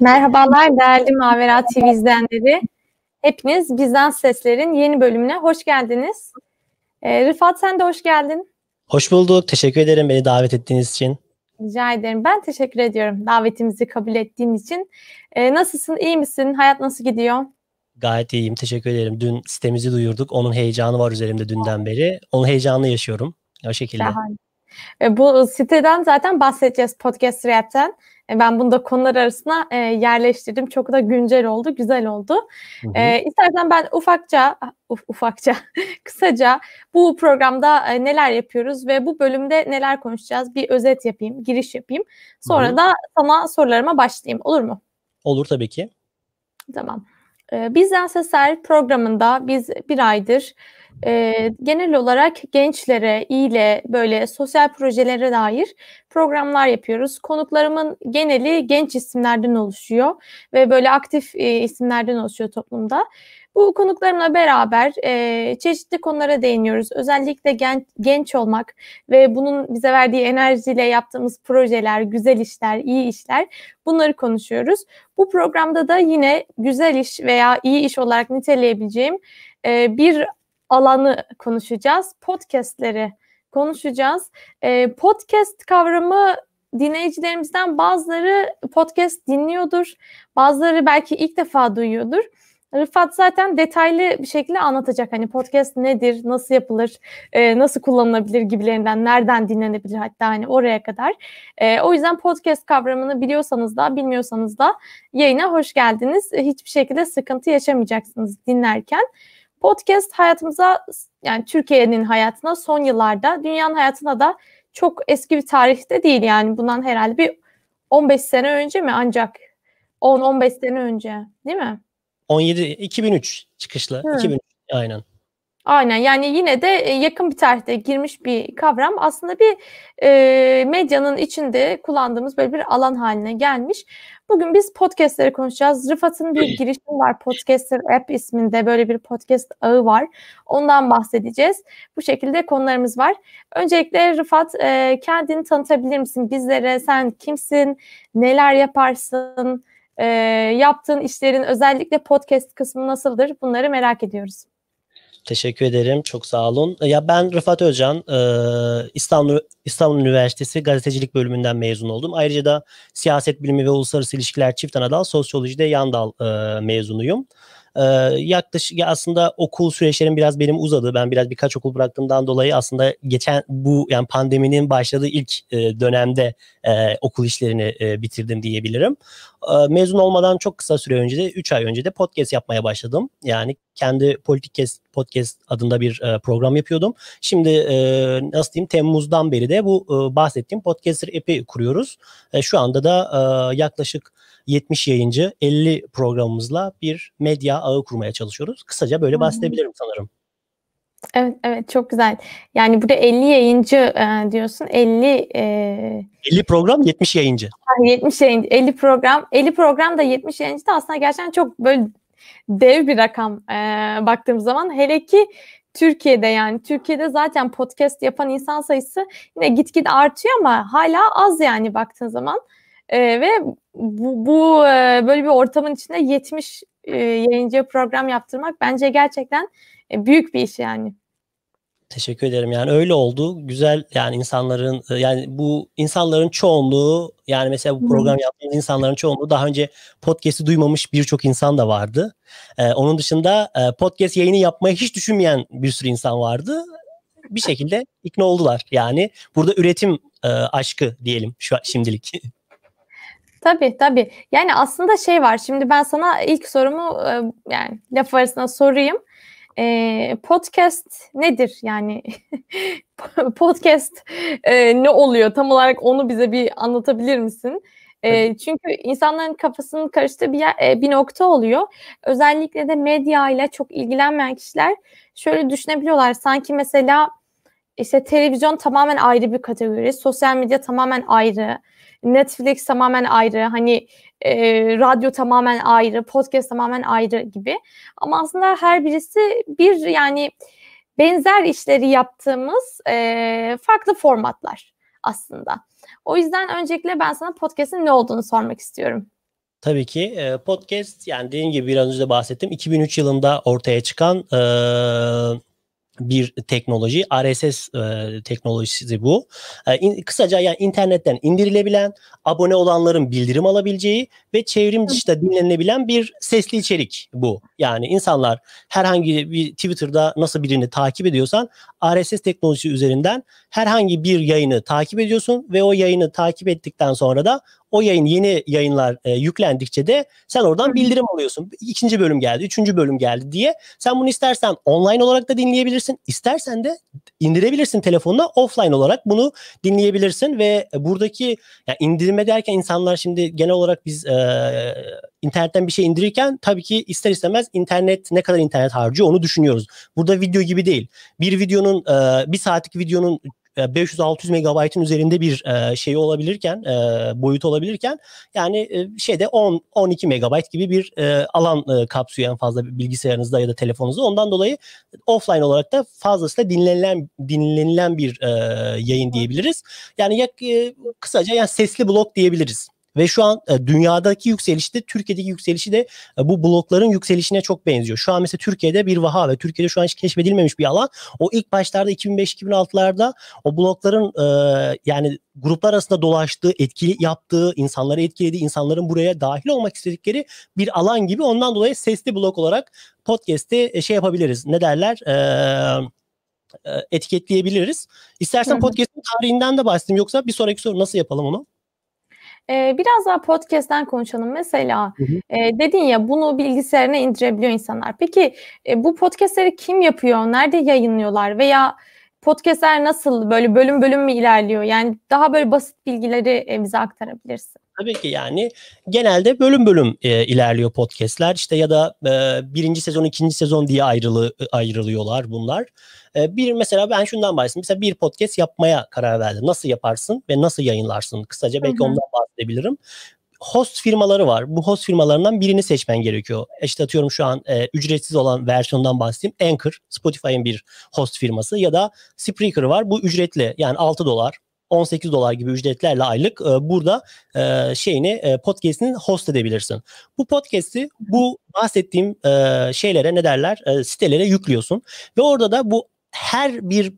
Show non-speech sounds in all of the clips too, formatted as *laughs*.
Merhabalar değerli Mavera TV izleyenleri. Hepiniz Bizans Sesler'in yeni bölümüne hoş geldiniz. Ee, Rıfat sen de hoş geldin. Hoş bulduk. Teşekkür ederim beni davet ettiğiniz için. Rica ederim. Ben teşekkür ediyorum davetimizi kabul ettiğin için. Ee, nasılsın? İyi misin? Hayat nasıl gidiyor? Gayet iyiyim. Teşekkür ederim. Dün sitemizi duyurduk. Onun heyecanı var üzerimde dünden beri. Onun heyecanını yaşıyorum. O şekilde. Şahane. E, bu siteden zaten bahsedeceğiz Podcast Rap'ten. E, ben bunu da konular arasına e, yerleştirdim. Çok da güncel oldu, güzel oldu. Hı hı. E, istersen ben ufakça, uf, ufakça, *laughs* kısaca bu programda e, neler yapıyoruz ve bu bölümde neler konuşacağız bir özet yapayım, giriş yapayım. Sonra hı hı. da sana sorularıma başlayayım. Olur mu? Olur tabii ki. Tamam. E, Bizden Sesler programında biz bir aydır e, genel olarak gençlere, ile böyle sosyal projelere dair programlar yapıyoruz. Konuklarımın geneli genç isimlerden oluşuyor ve böyle aktif e, isimlerden oluşuyor toplumda. Bu konuklarımla beraber e, çeşitli konulara değiniyoruz. Özellikle gen, genç olmak ve bunun bize verdiği enerjiyle yaptığımız projeler, güzel işler, iyi işler bunları konuşuyoruz. Bu programda da yine güzel iş veya iyi iş olarak niteleyebileceğim e, bir alanı konuşacağız. Podcast'leri konuşacağız. E, podcast kavramı dinleyicilerimizden bazıları podcast dinliyordur. Bazıları belki ilk defa duyuyordur. Rıfat zaten detaylı bir şekilde anlatacak. Hani podcast nedir, nasıl yapılır, e, nasıl kullanılabilir gibilerinden, nereden dinlenebilir hatta hani oraya kadar. E, o yüzden podcast kavramını biliyorsanız da bilmiyorsanız da yayına hoş geldiniz. Hiçbir şekilde sıkıntı yaşamayacaksınız dinlerken. Podcast hayatımıza yani Türkiye'nin hayatına son yıllarda, dünyanın hayatına da çok eski bir tarihte değil yani bundan herhalde bir 15 sene önce mi ancak 10-15 sene önce değil mi? 17 2003 çıkışlı. Hı. 2003 aynen. Aynen yani yine de e, yakın bir tarihte girmiş bir kavram aslında bir e, medyanın içinde kullandığımız böyle bir alan haline gelmiş. Bugün biz podcastleri konuşacağız. Rıfat'ın bir girişimi var. Podcaster App isminde böyle bir podcast ağı var. Ondan bahsedeceğiz. Bu şekilde konularımız var. Öncelikle Rıfat e, kendini tanıtabilir misin bizlere? Sen kimsin? Neler yaparsın? E, yaptığın işlerin özellikle podcast kısmı nasıldır? Bunları merak ediyoruz. Teşekkür ederim. Çok sağ olun. Ya ben Rıfat Özcan, İstanbul İstanbul Üniversitesi gazetecilik bölümünden mezun oldum. Ayrıca da siyaset bilimi ve uluslararası ilişkiler çift anadal, sosyolojide yan dal mezunuyum. Ee, yaklaşık aslında okul süreçlerim biraz benim uzadı. Ben biraz birkaç okul bıraktığımdan dolayı aslında geçen bu yani pandeminin başladığı ilk e, dönemde e, okul işlerini e, bitirdim diyebilirim. E, mezun olmadan çok kısa süre önce de 3 ay önce de podcast yapmaya başladım. Yani kendi Politik Podcast adında bir e, program yapıyordum. Şimdi e, nasıl diyeyim Temmuz'dan beri de bu e, bahsettiğim Podcaster app'i kuruyoruz. E, şu anda da e, yaklaşık 70 yayıncı 50 programımızla bir medya ağı kurmaya çalışıyoruz. Kısaca böyle bahsedebilirim sanırım. Evet evet çok güzel. Yani burada 50 yayıncı e, diyorsun. 50 e... 50 program 70 yayıncı. 70 yayıncı 50 program 50 program da 70 yayıncı da aslında gerçekten çok böyle dev bir rakam e, baktığım zaman. Hele ki Türkiye'de yani Türkiye'de zaten podcast yapan insan sayısı yine gitgide artıyor ama hala az yani baktığın zaman. E, ve bu, bu e, böyle bir ortamın içinde 70 e, yayıncı program yaptırmak bence gerçekten e, büyük bir iş yani. Teşekkür ederim. Yani öyle oldu. Güzel yani insanların e, yani bu insanların çoğunluğu yani mesela bu program yaptığımız insanların çoğunluğu daha önce podcast'i duymamış birçok insan da vardı. Ee, onun dışında e, podcast yayını yapmayı hiç düşünmeyen bir sürü insan vardı. Bir şekilde ikna oldular. Yani burada üretim e, aşkı diyelim şu şimdilik. *laughs* Tabii tabii. Yani aslında şey var. Şimdi ben sana ilk sorumu yani laf arasında sorayım. E, podcast nedir? Yani *laughs* podcast e, ne oluyor? Tam olarak onu bize bir anlatabilir misin? E, çünkü insanların kafasının karıştığı bir, yer, e, bir nokta oluyor. Özellikle de medya ile çok ilgilenmeyen kişiler şöyle düşünebiliyorlar. Sanki mesela işte televizyon tamamen ayrı bir kategori, sosyal medya tamamen ayrı, Netflix tamamen ayrı, hani e, radyo tamamen ayrı, podcast tamamen ayrı gibi. Ama aslında her birisi bir yani benzer işleri yaptığımız e, farklı formatlar aslında. O yüzden öncelikle ben sana podcast'in ne olduğunu sormak istiyorum. Tabii ki podcast yani dediğim gibi biraz önce bahsettim 2003 yılında ortaya çıkan bir teknoloji. RSS e, teknolojisi bu. E, in, kısaca yani internetten indirilebilen, abone olanların bildirim alabileceği ve çevrim dışında dinlenilebilen bir sesli içerik bu. Yani insanlar herhangi bir Twitter'da nasıl birini takip ediyorsan RSS teknolojisi üzerinden herhangi bir yayını takip ediyorsun ve o yayını takip ettikten sonra da o yayın yeni yayınlar e, yüklendikçe de sen oradan bildirim alıyorsun. İkinci bölüm geldi, üçüncü bölüm geldi diye. Sen bunu istersen online olarak da dinleyebilirsin. İstersen de indirebilirsin telefonuna offline olarak bunu dinleyebilirsin ve buradaki yani indirme derken insanlar şimdi genel olarak biz e, internetten bir şey indirirken tabii ki ister istemez internet ne kadar internet harcıyor onu düşünüyoruz. Burada video gibi değil. Bir videonun e, bir saatlik videonun 500-600 e, megabaytın üzerinde bir e, şey olabilirken e, boyut olabilirken yani e, şeyde 10 12 megabayt gibi bir e, alan e, kapsıyor en fazla bilgisayarınızda ya da telefonunuzda. Ondan dolayı offline olarak da fazlasıyla dinlenilen dinlenilen bir e, yayın diyebiliriz. Yani yak, e, kısaca yani sesli blok diyebiliriz. Ve şu an e, dünyadaki yükselişi de Türkiye'deki yükselişi de e, bu blokların yükselişine çok benziyor. Şu an mesela Türkiye'de bir vaha ve Türkiye'de şu an hiç keşfedilmemiş bir alan. O ilk başlarda 2005-2006'larda o blokların e, yani gruplar arasında dolaştığı, etkili yaptığı, insanları etkilediği, insanların buraya dahil olmak istedikleri bir alan gibi. Ondan dolayı sesli blok olarak podcast'te e, şey yapabiliriz. Ne derler? Eee etiketleyebiliriz. İstersen podcast'in tarihinden de bahsedeyim yoksa bir sonraki soru nasıl yapalım onu? Ee, biraz daha podcast'ten konuşalım. Mesela hı hı. E, dedin ya bunu bilgisayarına indirebiliyor insanlar. Peki e, bu podcast'leri kim yapıyor? Nerede yayınlıyorlar? Veya podcast'ler nasıl böyle bölüm bölüm mü ilerliyor? Yani daha böyle basit bilgileri e, bize aktarabilirsin. Tabii ki yani genelde bölüm bölüm e, ilerliyor podcast'ler işte ya da e, birinci sezon ikinci sezon diye ayrılı ayrılıyorlar bunlar. E, bir mesela ben şundan bahsedeyim. Mesela bir podcast yapmaya karar verdim. Nasıl yaparsın ve nasıl yayınlarsın? Kısaca belki Hı-hı. ondan bahsedebilirim host firmaları var. Bu host firmalarından birini seçmen gerekiyor. İşte atıyorum şu an e, ücretsiz olan versiyondan bahsedeyim. Anchor, Spotify'ın bir host firması ya da Spreaker var. Bu ücretli yani 6 dolar 18 dolar gibi ücretlerle aylık e, burada e, şeyini e, podcast'ini host edebilirsin. Bu podcast'i bu bahsettiğim e, şeylere ne derler e, sitelere yüklüyorsun ve orada da bu her bir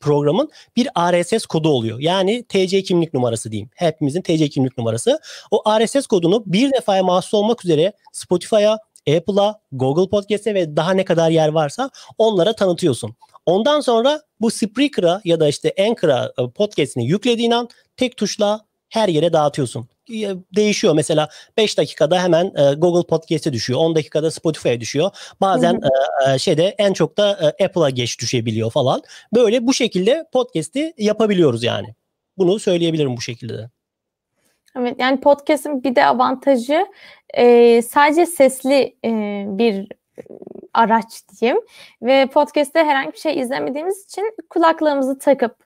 programın bir RSS kodu oluyor. Yani TC kimlik numarası diyeyim. Hepimizin TC kimlik numarası. O RSS kodunu bir defaya mahsus olmak üzere Spotify'a, Apple'a, Google Podcast'e ve daha ne kadar yer varsa onlara tanıtıyorsun. Ondan sonra bu Spreaker'a ya da işte Anchor'a e, podcast'ini yüklediğin an tek tuşla her yere dağıtıyorsun. Değişiyor mesela 5 dakikada hemen e, Google Podcast'e düşüyor. 10 dakikada Spotify'a düşüyor. Bazen. E, şeyde en çok da Apple'a geç düşebiliyor falan. Böyle bu şekilde podcast'i yapabiliyoruz yani. Bunu söyleyebilirim bu şekilde de. Evet yani podcast'in bir de avantajı e, sadece sesli e, bir araç diyeyim. Ve podcast'te herhangi bir şey izlemediğimiz için kulaklığımızı takıp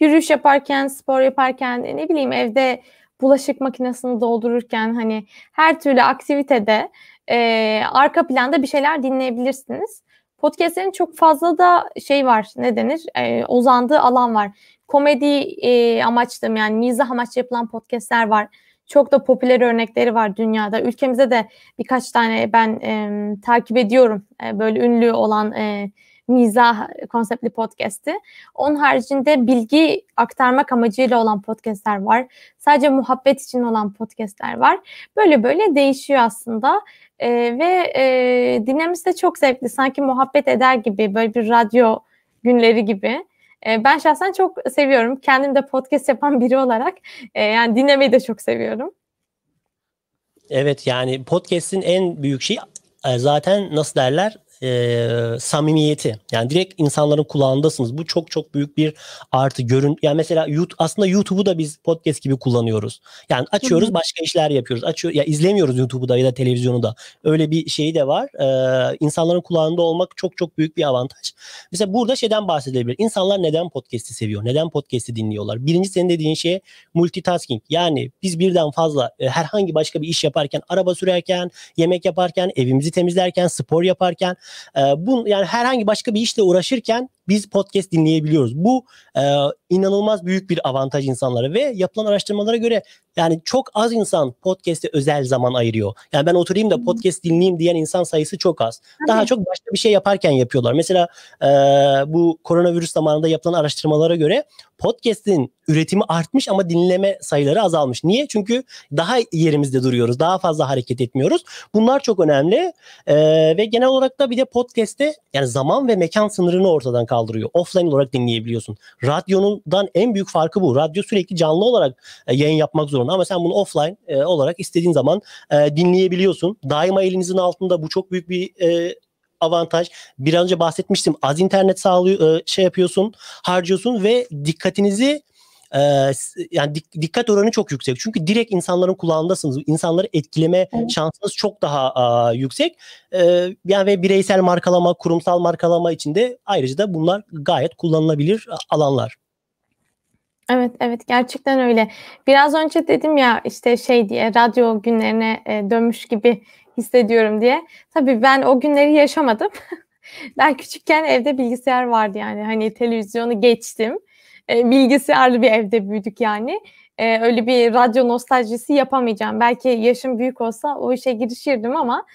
yürüyüş yaparken, spor yaparken, ne bileyim evde bulaşık makinesini doldururken hani her türlü aktivitede e, arka planda bir şeyler dinleyebilirsiniz. Podcast'lerin çok fazla da şey var ne denir e, uzandığı alan var. Komedi e, amaçlı yani mizah amaçlı yapılan podcast'ler var çok da popüler örnekleri var dünyada. Ülkemizde de birkaç tane ben e, takip ediyorum e, böyle ünlü olan e, mizah konseptli podcast'i. Onun haricinde bilgi aktarmak amacıyla olan podcastler var. Sadece muhabbet için olan podcastler var. Böyle böyle değişiyor aslında. E, ve e, dinlemesi de çok zevkli. Sanki muhabbet eder gibi böyle bir radyo günleri gibi. E, ben şahsen çok seviyorum. Kendim de podcast yapan biri olarak e, yani dinlemeyi de çok seviyorum. Evet yani podcast'in en büyük şey e, zaten nasıl derler e, samimiyeti. Yani direkt insanların kulağındasınız. Bu çok çok büyük bir artı görün. Yani mesela YouTube, aslında YouTube'u da biz podcast gibi kullanıyoruz. Yani açıyoruz Hı-hı. başka işler yapıyoruz. Açıyor ya izlemiyoruz YouTube'u da ya da televizyonu da. Öyle bir şey de var. Ee, insanların kulağında olmak çok çok büyük bir avantaj. Mesela burada şeyden bahsedebilir. İnsanlar neden podcast'i seviyor? Neden podcast'i dinliyorlar? Birinci senin dediğin şey multitasking. Yani biz birden fazla e, herhangi başka bir iş yaparken, araba sürerken, yemek yaparken, evimizi temizlerken, spor yaparken e, bu yani herhangi başka bir işle uğraşırken biz podcast dinleyebiliyoruz. Bu e, inanılmaz büyük bir avantaj insanlara ve yapılan araştırmalara göre yani çok az insan podcast'e özel zaman ayırıyor. Yani ben oturayım da podcast dinleyeyim diyen insan sayısı çok az. Daha çok başka bir şey yaparken yapıyorlar. Mesela e, bu koronavirüs zamanında yapılan araştırmalara göre podcast'in üretimi artmış ama dinleme sayıları azalmış. Niye? Çünkü daha yerimizde duruyoruz. Daha fazla hareket etmiyoruz. Bunlar çok önemli. E, ve genel olarak da bir de podcast'te yani zaman ve mekan sınırını ortadan kaldırıyor. Offline olarak dinleyebiliyorsun. Radyonundan en büyük farkı bu. Radyo sürekli canlı olarak e, yayın yapmak zorunda ama sen bunu offline e, olarak istediğin zaman e, dinleyebiliyorsun. Daima elinizin altında bu çok büyük bir e, avantaj. Bir önce bahsetmiştim. Az internet sağlıyor, e, şey yapıyorsun, harcıyorsun ve dikkatinizi e, yani dik, dikkat oranı çok yüksek. Çünkü direkt insanların kulağındasınız. İnsanları etkileme evet. şansınız çok daha a, yüksek. E, yani ve bireysel markalama, kurumsal markalama için de ayrıca da bunlar gayet kullanılabilir alanlar. Evet, evet gerçekten öyle. Biraz önce dedim ya işte şey diye radyo günlerine e, dönmüş gibi hissediyorum diye. Tabii ben o günleri yaşamadım. *laughs* ben küçükken evde bilgisayar vardı yani hani televizyonu geçtim. E, bilgisayarlı bir evde büyüdük yani. E, öyle bir radyo nostaljisi yapamayacağım. Belki yaşım büyük olsa o işe girişirdim ama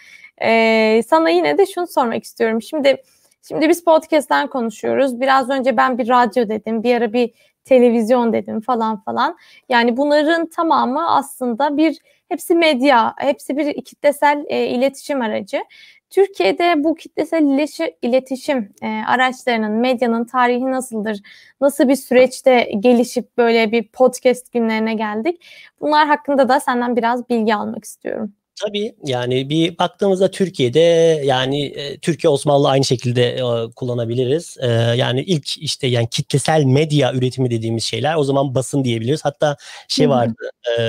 e, sana yine de şunu sormak istiyorum. Şimdi şimdi biz podcast'ten konuşuyoruz. Biraz önce ben bir radyo dedim. Bir ara bir televizyon dedim falan falan. Yani bunların tamamı aslında bir hepsi medya, hepsi bir kitlesel e, iletişim aracı. Türkiye'de bu kitlesel iletişim e, araçlarının, medyanın tarihi nasıldır? Nasıl bir süreçte gelişip böyle bir podcast günlerine geldik? Bunlar hakkında da senden biraz bilgi almak istiyorum. Tabii yani bir baktığımızda Türkiye'de yani e, Türkiye Osmanlı aynı şekilde e, kullanabiliriz. E, yani ilk işte yani kitlesel medya üretimi dediğimiz şeyler o zaman basın diyebiliriz. Hatta şey vardı e,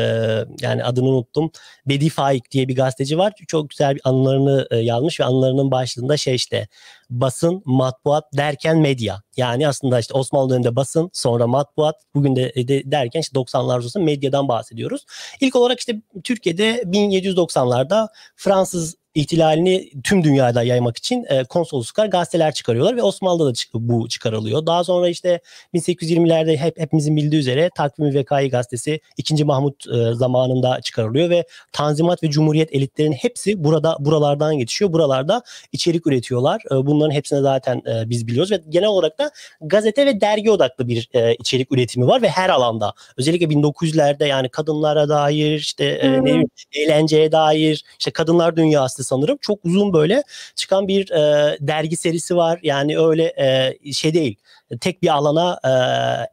yani adını unuttum. Bedi Faik diye bir gazeteci var. Çok güzel bir anılarını e, yazmış ve anılarının başlığında şey işte basın, matbuat derken medya. Yani aslında işte Osmanlı döneminde basın, sonra matbuat, bugün de, de derken işte 90'lar sonrası medyadan bahsediyoruz. İlk olarak işte Türkiye'de 1790'larda Fransız ihtilalini tüm dünyada yaymak için e, konsolosluklar gazeteler çıkarıyorlar ve Osmanlı'da da çık- bu çıkarılıyor. Daha sonra işte 1820'lerde hep hepimizin bildiği üzere Takvim-i Vekai gazetesi 2. Mahmut e, zamanında çıkarılıyor ve Tanzimat ve Cumhuriyet elitlerin hepsi burada buralardan geçiyor. Buralarda içerik üretiyorlar. E, bunların hepsini zaten e, biz biliyoruz ve genel olarak da gazete ve dergi odaklı bir e, içerik üretimi var ve her alanda özellikle 1900'lerde yani kadınlara dair işte e, ne eğlenceye dair işte kadınlar dünyası sanırım. Çok uzun böyle çıkan bir e, dergi serisi var. Yani öyle e, şey değil tek bir alana e,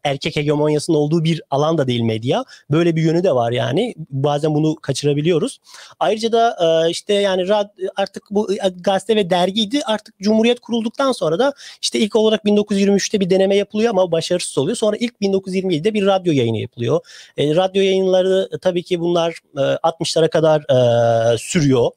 erkek hegemonyasının olduğu bir alan da değil medya. Böyle bir yönü de var yani. Bazen bunu kaçırabiliyoruz. Ayrıca da e, işte yani rad, artık bu e, gazete ve dergiydi. Artık Cumhuriyet kurulduktan sonra da işte ilk olarak 1923'te bir deneme yapılıyor ama başarısız oluyor. Sonra ilk 1927'de bir radyo yayını yapılıyor. E, radyo yayınları tabii ki bunlar e, 60'lara kadar e, sürüyor.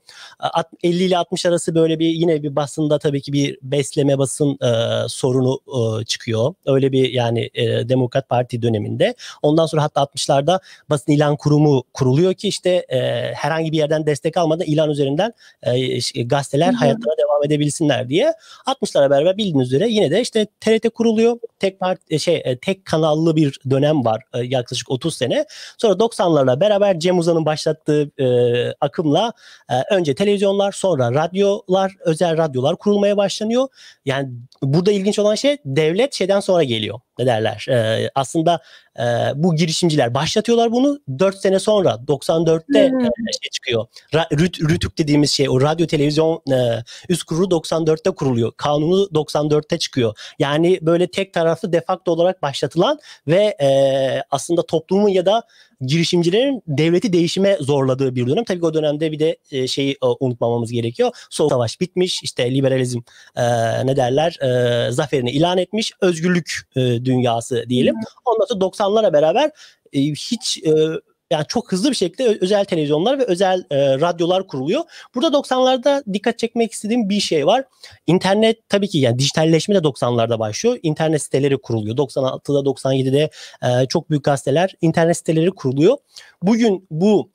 50 ile 60 arası böyle bir yine bir basında tabii ki bir besleme basın e, sorunu e, çıkıyor. Öyle bir yani e, Demokrat Parti döneminde. Ondan sonra hatta 60'larda basın ilan kurumu kuruluyor ki işte e, herhangi bir yerden destek almadan ilan üzerinden e, gazeteler Hı-hı. hayatlarına devam edebilsinler diye. 60'lara beraber bildiğiniz üzere yine de işte TRT kuruluyor. Tek part e, şey e, tek kanallı bir dönem var e, yaklaşık 30 sene. Sonra 90'larla beraber Cem Uzan'ın başlattığı e, akımla e, önce televizyonlar sonra radyolar özel radyolar kurulmaya başlanıyor. Yani burada ilginç olan şey devlet şeyden sonra geliyor. Ne derler? E, aslında e, bu girişimciler başlatıyorlar bunu. 4 sene sonra 94'te hmm. e, şey çıkıyor. Ra, rüt, rütük dediğimiz şey o radyo televizyon e, üst kurulu 94'te kuruluyor. Kanunu 94'te çıkıyor. Yani böyle tek taraflı defakto olarak başlatılan ve e, aslında toplumun ya da girişimcilerin devleti değişime zorladığı bir dönem. Tabii o dönemde bir de e, şeyi e, unutmamamız gerekiyor. Soğuk savaş bitmiş. işte liberalizm e, ne derler e, zaferini ilan etmiş. Özgürlük e, dünyası diyelim. Ondan sonra 90'lara beraber e, hiç e, yani çok hızlı bir şekilde özel televizyonlar ve özel e, radyolar kuruluyor. Burada 90'larda dikkat çekmek istediğim bir şey var. İnternet tabii ki yani dijitalleşme de 90'larda başlıyor. İnternet siteleri kuruluyor. 96'da 97'de e, çok büyük gazeteler internet siteleri kuruluyor. Bugün bu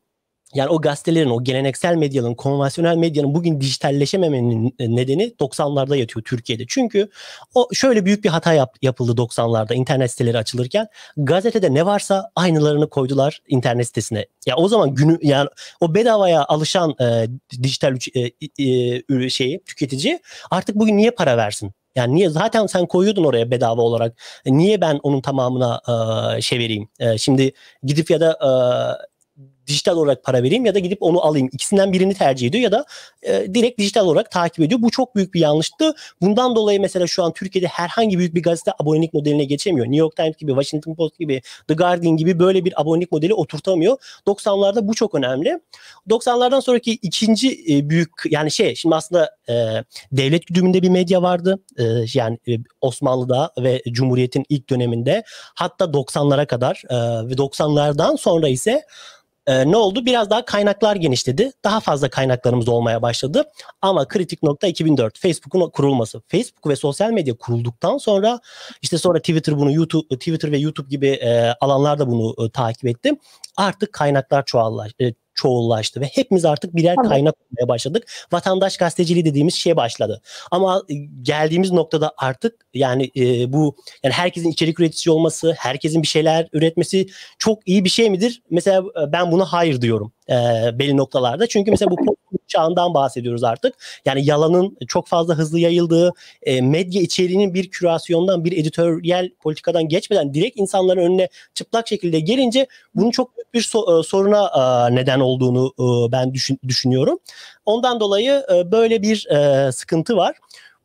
yani o gazetelerin, o geleneksel medyanın, konvansiyonel medyanın bugün dijitalleşememenin nedeni 90'larda yatıyor Türkiye'de. Çünkü o şöyle büyük bir hata yap, yapıldı 90'larda internet siteleri açılırken. Gazetede ne varsa aynılarını koydular internet sitesine. Ya o zaman günü yani o bedavaya alışan e, dijital e, e, şeyi tüketici artık bugün niye para versin? Yani niye zaten sen koyuyordun oraya bedava olarak. Niye ben onun tamamına e, şey vereyim? E, şimdi gidip ya da e, dijital olarak para vereyim ya da gidip onu alayım. İkisinden birini tercih ediyor ya da e, direkt dijital olarak takip ediyor. Bu çok büyük bir yanlıştı. Bundan dolayı mesela şu an Türkiye'de herhangi büyük bir gazete abonelik modeline geçemiyor. New York Times gibi, Washington Post gibi, The Guardian gibi böyle bir abonelik modeli oturtamıyor. 90'larda bu çok önemli. 90'lardan sonraki ikinci e, büyük yani şey şimdi aslında e, devlet güdümünde bir medya vardı. E, yani e, Osmanlı'da ve Cumhuriyet'in ilk döneminde hatta 90'lara kadar e, ve 90'lardan sonra ise e, ne oldu? Biraz daha kaynaklar genişledi. Daha fazla kaynaklarımız olmaya başladı. Ama kritik nokta 2004 Facebook'un kurulması. Facebook ve sosyal medya kurulduktan sonra işte sonra Twitter bunu YouTube Twitter ve YouTube gibi e, alanlar bunu e, takip etti. Artık kaynaklar çoğallaştı. E, çoğullaştı ve hepimiz artık birer tamam. kaynak olmaya başladık. Vatandaş gazeteciliği dediğimiz şey başladı. Ama geldiğimiz noktada artık yani e, bu yani herkesin içerik üreticisi olması, herkesin bir şeyler üretmesi çok iyi bir şey midir? Mesela e, ben buna hayır diyorum e, belli noktalarda. Çünkü mesela bu çağından bahsediyoruz artık. Yani yalanın çok fazla hızlı yayıldığı, e, medya içeriğinin bir kürasyondan, bir editoryal politikadan geçmeden direkt insanların önüne çıplak şekilde gelince bunun çok büyük bir so- e, soruna e, neden olduğunu e, ben düşün- düşünüyorum. Ondan dolayı e, böyle bir e, sıkıntı var.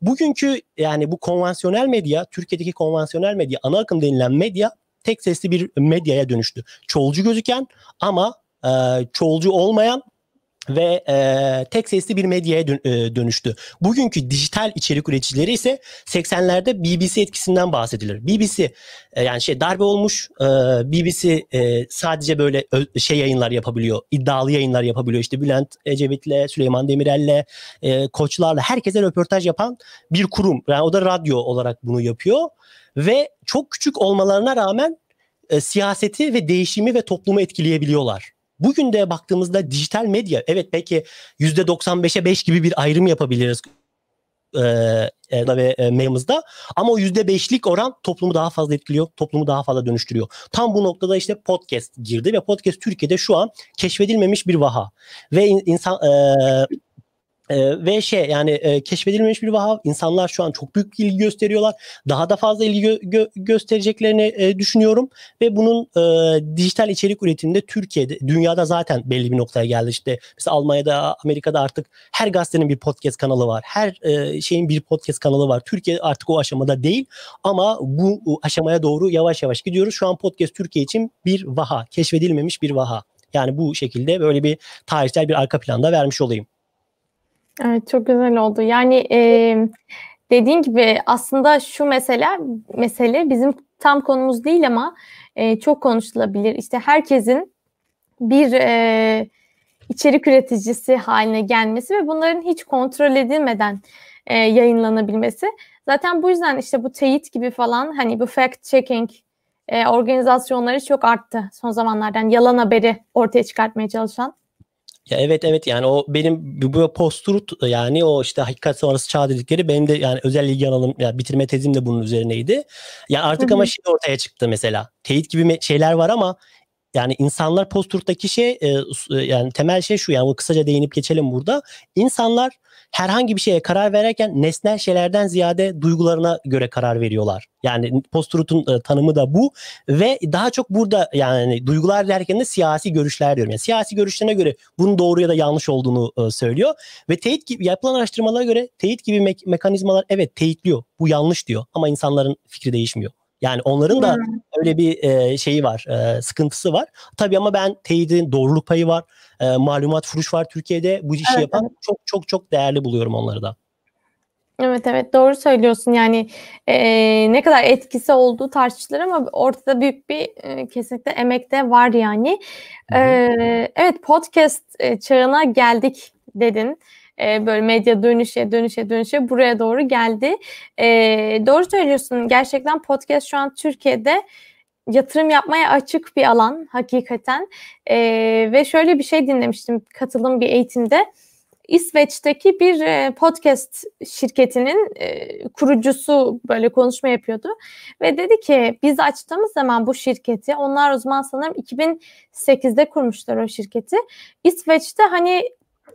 Bugünkü yani bu konvansiyonel medya, Türkiye'deki konvansiyonel medya, ana akım denilen medya tek sesli bir medyaya dönüştü. Çoğulcu gözüken ama e, çoğulcu olmayan ve e, tek sesli bir medyaya dön, e, dönüştü. Bugünkü dijital içerik üreticileri ise 80'lerde BBC etkisinden bahsedilir. BBC e, yani şey darbe olmuş e, BBC e, sadece böyle ö, şey yayınlar yapabiliyor. iddialı yayınlar yapabiliyor. İşte Bülent Ecevit'le, Süleyman Demirel'le, e, koçlarla herkese röportaj yapan bir kurum. Yani o da radyo olarak bunu yapıyor ve çok küçük olmalarına rağmen e, siyaseti ve değişimi ve toplumu etkileyebiliyorlar. Bugün de baktığımızda dijital medya evet belki %95'e 5 gibi bir ayrım yapabiliriz e, e, ve e, MEM'ımızda ama o %5'lik oran toplumu daha fazla etkiliyor, toplumu daha fazla dönüştürüyor. Tam bu noktada işte podcast girdi ve podcast Türkiye'de şu an keşfedilmemiş bir vaha. Ve insan e, ee, ve şey yani e, keşfedilmemiş bir vaha insanlar şu an çok büyük ilgi gösteriyorlar. Daha da fazla ilgi gö- göstereceklerini e, düşünüyorum ve bunun e, dijital içerik üretiminde Türkiye'de dünyada zaten belli bir noktaya geldi. İşte mesela Almanya'da Amerika'da artık her gazetenin bir podcast kanalı var. Her e, şeyin bir podcast kanalı var. Türkiye artık o aşamada değil ama bu aşamaya doğru yavaş yavaş gidiyoruz. Şu an podcast Türkiye için bir vaha, keşfedilmemiş bir vaha. Yani bu şekilde böyle bir tarihsel bir arka planda vermiş olayım. Evet çok güzel oldu. Yani e, dediğin gibi aslında şu mesele mesele bizim tam konumuz değil ama e, çok konuşulabilir. İşte herkesin bir e, içerik üreticisi haline gelmesi ve bunların hiç kontrol edilmeden e, yayınlanabilmesi. Zaten bu yüzden işte bu teyit gibi falan hani bu fact checking e, organizasyonları çok arttı son zamanlardan. Yalan haberi ortaya çıkartmaya çalışan. Ya evet evet yani o benim bu post yani o işte hakikat sonrası çağ dedikleri benim de yani özel ilgi alanım yani bitirme tezim de bunun üzerineydi. Ya artık Hı-hı. ama şey ortaya çıktı mesela. Teyit gibi şeyler var ama yani insanlar post şey e, yani temel şey şu yani kısaca değinip geçelim burada. İnsanlar herhangi bir şeye karar verirken nesnel şeylerden ziyade duygularına göre karar veriyorlar. Yani post-truth'un e, tanımı da bu ve daha çok burada yani duygular derken de siyasi görüşler diyorum. Yani siyasi görüşlerine göre bunun doğru ya da yanlış olduğunu e, söylüyor ve teyit gibi yapılan araştırmalara göre teyit gibi me- mekanizmalar evet teyitliyor. Bu yanlış diyor ama insanların fikri değişmiyor. Yani onların da hmm. öyle bir e, şeyi var, e, sıkıntısı var. Tabii ama ben teyidin doğruluk payı var, e, malumat furuş var Türkiye'de. Bu işi evet, yapan evet. çok çok çok değerli buluyorum onları da. Evet evet doğru söylüyorsun yani e, ne kadar etkisi olduğu tartışılır ama ortada büyük bir e, kesinlikle emek de var yani. E, evet podcast e, çağına geldik dedin e, böyle medya dönüşe dönüşe dönüşe buraya doğru geldi. E, doğru söylüyorsun. Gerçekten podcast şu an Türkiye'de yatırım yapmaya açık bir alan hakikaten. E, ve şöyle bir şey dinlemiştim katılım bir eğitimde. İsveç'teki bir e, podcast şirketinin e, kurucusu böyle konuşma yapıyordu ve dedi ki biz açtığımız zaman bu şirketi onlar o zaman sanırım 2008'de kurmuşlar o şirketi. İsveç'te hani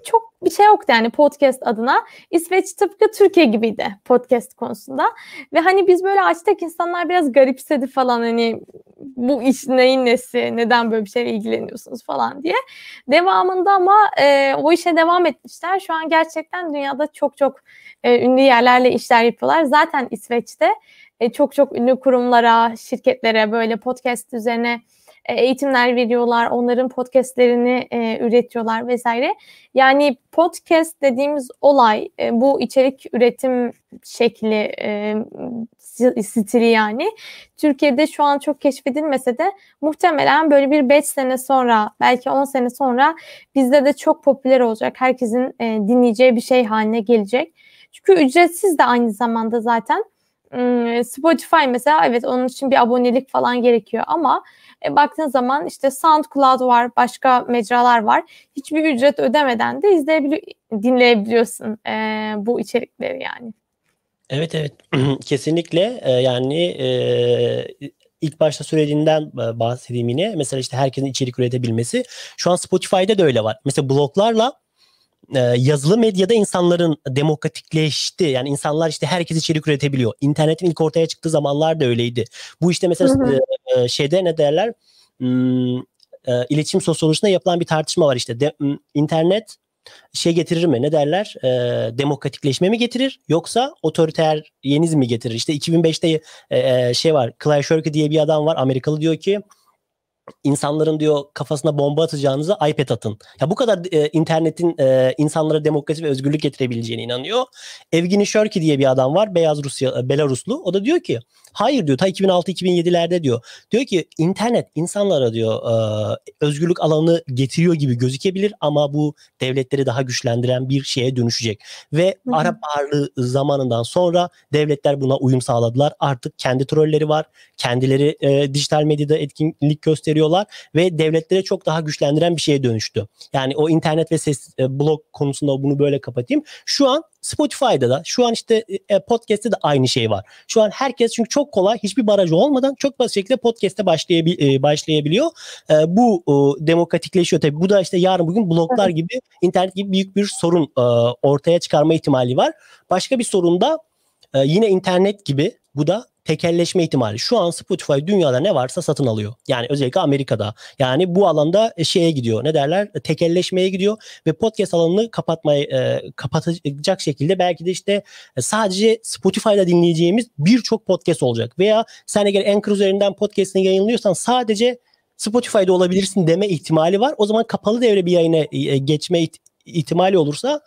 çok bir şey yoktu yani podcast adına. İsveç tıpkı Türkiye gibiydi podcast konusunda. Ve hani biz böyle açtık insanlar biraz garipsedi falan hani bu iş neyin nesi, neden böyle bir şeyle ilgileniyorsunuz falan diye. Devamında ama e, o işe devam etmişler. Şu an gerçekten dünyada çok çok e, ünlü yerlerle işler yapıyorlar. Zaten İsveç'te e, çok çok ünlü kurumlara, şirketlere böyle podcast üzerine e, eğitimler veriyorlar, onların podcastlerini e, üretiyorlar vesaire. Yani podcast dediğimiz olay, e, bu içerik üretim şekli, e, stili yani Türkiye'de şu an çok keşfedilmese de muhtemelen böyle bir 5 sene sonra, belki 10 sene sonra bizde de çok popüler olacak. Herkesin e, dinleyeceği bir şey haline gelecek. Çünkü ücretsiz de aynı zamanda zaten. Spotify mesela evet onun için bir abonelik falan gerekiyor ama e, baktığın zaman işte SoundCloud var, başka mecralar var. Hiçbir ücret ödemeden de izleyebili dinleyebiliyorsun e, bu içerikleri yani. Evet evet *clears throat* kesinlikle e, yani e, ilk başta söylediğinden e, bahsedeyim yine. Mesela işte herkesin içerik üretebilmesi. Şu an Spotify'da da öyle var. Mesela bloglarla e, yazılı medyada insanların demokratikleşti. Yani insanlar işte herkes içerik üretebiliyor. İnternetin ilk ortaya çıktığı zamanlar da öyleydi. Bu işte mesela hı hı. E, şeyde ne derler? Hmm, e, iletişim sosyolojisinde yapılan bir tartışma var işte. De, internet şey getirir mi? Ne derler? E, demokratikleşme mi getirir yoksa otoriter yeniz mi getirir? İşte 2005'te e, şey var. Clay Shirky diye bir adam var. Amerikalı diyor ki insanların diyor kafasına bomba atacağınıza iPad atın. Ya bu kadar e, internetin e, insanlara demokrasi ve özgürlük getirebileceğine inanıyor. Evgeni Shirky diye bir adam var. Beyaz Rusya, e, Belaruslu. O da diyor ki hayır diyor ta 2006-2007'lerde diyor. Diyor ki internet insanlara diyor e, özgürlük alanı getiriyor gibi gözükebilir ama bu devletleri daha güçlendiren bir şeye dönüşecek. Ve Hı-hı. Arap Baharı zamanından sonra devletler buna uyum sağladılar. Artık kendi trolleri var. Kendileri e, dijital medyada etkinlik gösteriyor gösteriyorlar ve devletleri çok daha güçlendiren bir şeye dönüştü. Yani o internet ve ses e, blog konusunda bunu böyle kapatayım. Şu an Spotify'da da şu an işte e, podcast'te de aynı şey var. Şu an herkes çünkü çok kolay hiçbir barajı olmadan çok basit şekilde podcast'te başlayabil, e, başlayabiliyor. E, bu e, demokratikleşiyor tabii. Bu da işte yarın bugün bloglar gibi internet gibi büyük bir sorun e, ortaya çıkarma ihtimali var. Başka bir sorun da e, yine internet gibi bu da tekelleşme ihtimali. Şu an Spotify dünyada ne varsa satın alıyor. Yani özellikle Amerika'da. Yani bu alanda e, şeye gidiyor. Ne derler? Tekelleşmeye gidiyor ve podcast alanını kapatmaya e, kapatacak şekilde belki de işte e, sadece Spotify'da dinleyeceğimiz birçok podcast olacak. Veya sen eğer Anchor üzerinden podcast'ini yayınlıyorsan sadece Spotify'da olabilirsin deme ihtimali var. O zaman kapalı devre bir yayına e, geçme ihtimali olursa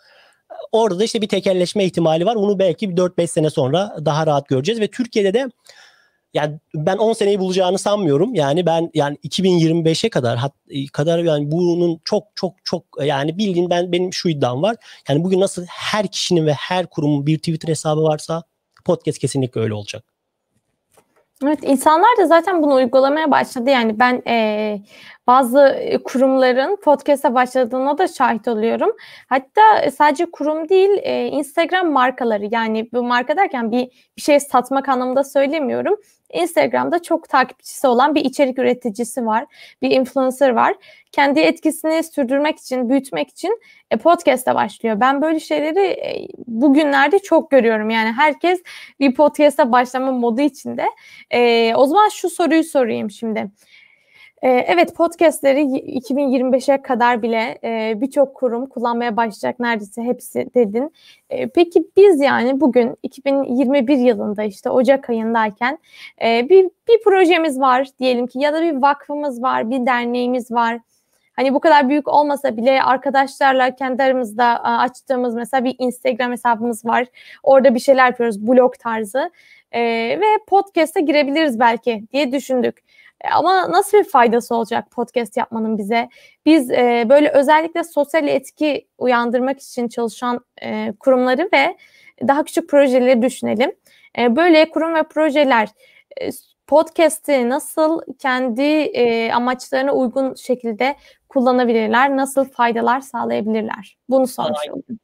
orada da işte bir tekelleşme ihtimali var. Bunu belki 4-5 sene sonra daha rahat göreceğiz ve Türkiye'de de yani ben 10 seneyi bulacağını sanmıyorum. Yani ben yani 2025'e kadar hat, kadar yani bunun çok çok çok yani bildiğin ben benim şu iddiam var. Yani bugün nasıl her kişinin ve her kurumun bir Twitter hesabı varsa podcast kesinlikle öyle olacak. Evet insanlar da zaten bunu uygulamaya başladı. Yani ben e, bazı kurumların podcast'a başladığına da şahit oluyorum. Hatta sadece kurum değil e, Instagram markaları yani bu marka derken bir, bir şey satmak anlamında söylemiyorum. Instagram'da çok takipçisi olan bir içerik üreticisi var, bir influencer var. Kendi etkisini sürdürmek için, büyütmek için e, podcast'a başlıyor. Ben böyle şeyleri e, bugünlerde çok görüyorum. Yani herkes bir podcast'a başlama modu içinde. E, o zaman şu soruyu sorayım şimdi. Ee, evet podcastleri 2025'e kadar bile e, birçok kurum kullanmaya başlayacak neredeyse hepsi dedin. E, peki biz yani bugün 2021 yılında işte Ocak ayındayken e, bir, bir projemiz var diyelim ki ya da bir vakfımız var, bir derneğimiz var. Hani bu kadar büyük olmasa bile arkadaşlarla kendi aramızda açtığımız mesela bir Instagram hesabımız var. Orada bir şeyler yapıyoruz blog tarzı. E, ve podcast'a girebiliriz belki diye düşündük. E, ama nasıl bir faydası olacak podcast yapmanın bize? Biz e, böyle özellikle sosyal etki uyandırmak için çalışan e, kurumları ve daha küçük projeleri düşünelim. E, böyle kurum ve projeler e, podcast'i nasıl kendi e, amaçlarına uygun şekilde kullanabilirler, nasıl faydalar sağlayabilirler? Bunu sormuş oldum.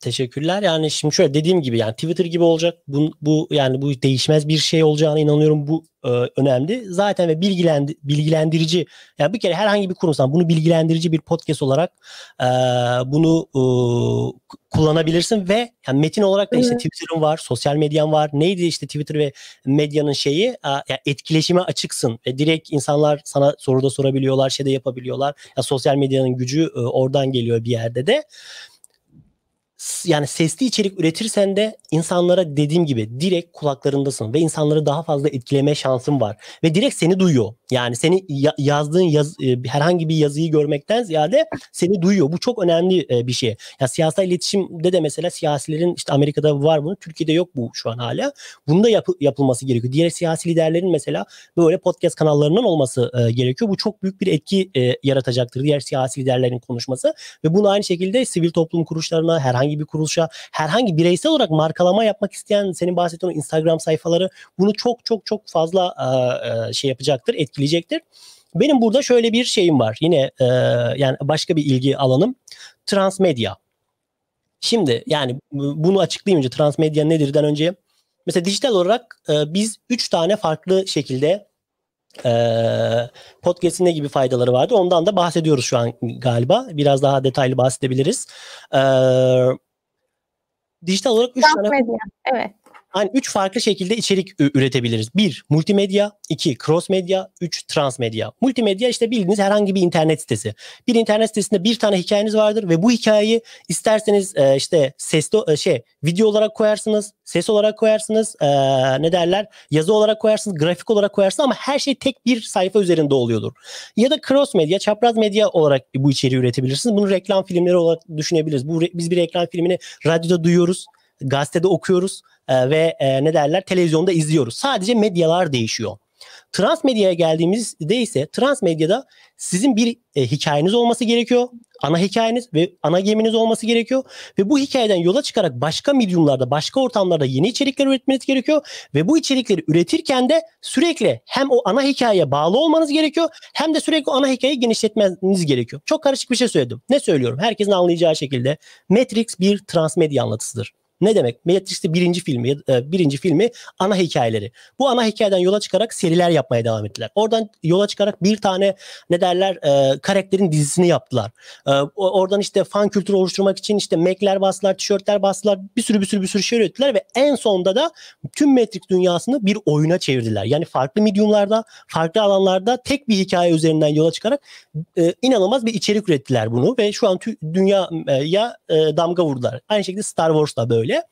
Teşekkürler. Yani şimdi şöyle dediğim gibi yani Twitter gibi olacak. Bu, bu yani bu değişmez bir şey olacağına inanıyorum. Bu e, önemli. Zaten ve bilgilendi, bilgilendirici yani bir kere herhangi bir kurumsan bunu bilgilendirici bir podcast olarak e, bunu e, kullanabilirsin ve yani metin olarak da işte evet. Twitter'ın var, sosyal medyan var. Neydi işte Twitter ve medyanın şeyi? E, yani etkileşime açıksın ve direkt insanlar sana soruda sorabiliyorlar, şey de yapabiliyorlar. Ya sosyal medyanın gücü e, oradan geliyor bir yerde de yani sesli içerik üretirsen de insanlara dediğim gibi direkt kulaklarındasın ve insanları daha fazla etkileme şansın var ve direkt seni duyuyor. Yani seni ya- yazdığın yaz, e, herhangi bir yazıyı görmekten ziyade seni duyuyor. Bu çok önemli e, bir şey. Ya siyasal iletişimde de mesela siyasilerin işte Amerika'da var bunu, Türkiye'de yok bu şu an hala. Bunda yap- yapılması gerekiyor. Diğer siyasi liderlerin mesela böyle podcast kanallarının olması e, gerekiyor. Bu çok büyük bir etki e, yaratacaktır diğer siyasi liderlerin konuşması ve bunu aynı şekilde sivil toplum kuruluşlarına herhangi bir kuruluşa herhangi bireysel olarak markalama yapmak isteyen senin bahsettiğin Instagram sayfaları bunu çok çok çok fazla e, şey yapacaktır, etkileyecektir. Benim burada şöyle bir şeyim var. Yine e, yani başka bir ilgi alanım transmedya. Şimdi yani bunu açıklayayım önce transmedya nedirden önce. Mesela dijital olarak e, biz üç tane farklı şekilde e, podcast'in ne gibi faydaları vardı ondan da bahsediyoruz şu an galiba. Biraz daha detaylı bahsedebiliriz. E, dijital olarak üç tane medya. Evet. Hani üç farklı şekilde içerik üretebiliriz. Bir, multimedya. iki cross medya. Üç, transmedya. Multimedya işte bildiğiniz herhangi bir internet sitesi. Bir internet sitesinde bir tane hikayeniz vardır ve bu hikayeyi isterseniz e, işte sesli e, şey video olarak koyarsınız, ses olarak koyarsınız, e, ne derler yazı olarak koyarsınız, grafik olarak koyarsınız ama her şey tek bir sayfa üzerinde oluyordur. Ya da cross medya, çapraz medya olarak bu içeriği üretebilirsiniz. Bunu reklam filmleri olarak düşünebiliriz. Bu biz bir reklam filmini radyoda duyuyoruz gazetede okuyoruz e, ve e, ne derler televizyonda izliyoruz. Sadece medyalar değişiyor. Transmedyaya geldiğimizde ise transmedyada sizin bir e, hikayeniz olması gerekiyor. Ana hikayeniz ve ana geminiz olması gerekiyor. Ve bu hikayeden yola çıkarak başka medyumlarda, başka ortamlarda yeni içerikler üretmeniz gerekiyor. Ve bu içerikleri üretirken de sürekli hem o ana hikayeye bağlı olmanız gerekiyor hem de sürekli ana hikayeyi genişletmeniz gerekiyor. Çok karışık bir şey söyledim. Ne söylüyorum? Herkesin anlayacağı şekilde Matrix bir transmedya anlatısıdır. Ne demek? Matrix'te birinci filmi, e, birinci filmi ana hikayeleri. Bu ana hikayeden yola çıkarak seriler yapmaya devam ettiler. Oradan yola çıkarak bir tane ne derler e, karakterin dizisini yaptılar. E, oradan işte fan kültürü oluşturmak için işte Mac'ler bastılar, tişörtler bastılar, bir sürü bir sürü bir sürü şey ürettiler ve en sonunda da tüm Matrix dünyasını bir oyuna çevirdiler. Yani farklı mediumlarda, farklı alanlarda tek bir hikaye üzerinden yola çıkarak e, inanılmaz bir içerik ürettiler bunu ve şu an dünyaya e, damga vurdular. Aynı şekilde Star Wars da böyle böyle.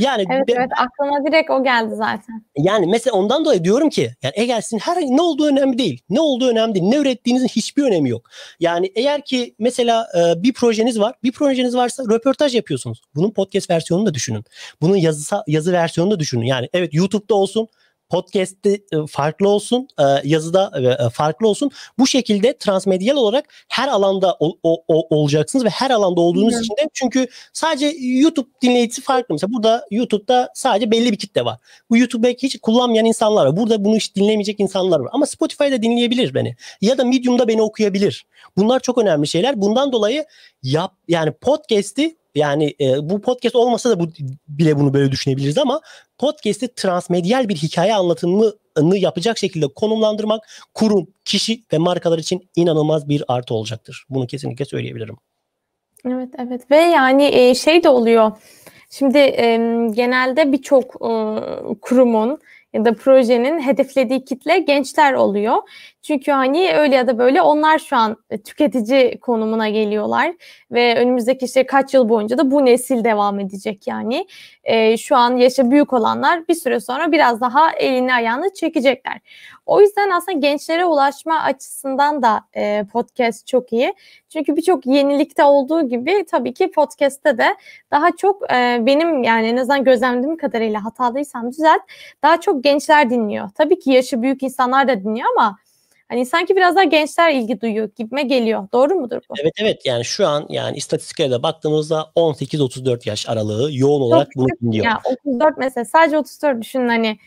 Yani evet, ben, evet aklıma direkt o geldi zaten. Yani mesela ondan dolayı diyorum ki yani Egelsin her ne olduğu önemli değil. Ne olduğu önemli değil. Ne ürettiğinizin hiçbir önemi yok. Yani eğer ki mesela e, bir projeniz var. Bir projeniz varsa röportaj yapıyorsunuz. Bunun podcast versiyonunu da düşünün. Bunun yazı yazı versiyonunu da düşünün. Yani evet YouTube'da olsun podcast'te e, farklı olsun, e, yazıda e, farklı olsun. Bu şekilde transmedyal olarak her alanda o, o, o, olacaksınız ve her alanda olduğunuz için de çünkü sadece YouTube dinleyicisi farklı. Mesela burada YouTube'da sadece belli bir kitle var. Bu YouTube'u hiç kullanmayan insanlar var. Burada bunu hiç dinlemeyecek insanlar var. Ama Spotify'da dinleyebilir beni. Ya da Medium'da beni okuyabilir. Bunlar çok önemli şeyler. Bundan dolayı yap yani podcast'i yani e, bu podcast olmasa da bu bile bunu böyle düşünebiliriz ama podcast'i transmedyal bir hikaye anlatımını yapacak şekilde konumlandırmak kurum, kişi ve markalar için inanılmaz bir artı olacaktır. Bunu kesinlikle söyleyebilirim. Evet evet ve yani e, şey de oluyor. Şimdi e, genelde birçok e, kurumun ya da projenin hedeflediği kitle gençler oluyor. Çünkü hani öyle ya da böyle onlar şu an e, tüketici konumuna geliyorlar ve önümüzdeki işte kaç yıl boyunca da bu nesil devam edecek yani. E, şu an yaşı büyük olanlar bir süre sonra biraz daha elini ayağını çekecekler. O yüzden aslında gençlere ulaşma açısından da e, podcast çok iyi. Çünkü birçok yenilikte olduğu gibi tabii ki podcast'te de daha çok e, benim yani en azından gözlemlediğim kadarıyla hatalıysam düzelt daha çok gençler dinliyor. Tabii ki yaşı büyük insanlar da dinliyor ama Hani sanki biraz daha gençler ilgi duyuyor gibime geliyor. Doğru mudur bu? Evet evet yani şu an yani istatistiklere de baktığımızda 18-34 yaş aralığı yoğun olarak bunu dinliyor. Ya 34 mesela sadece 34 düşünün hani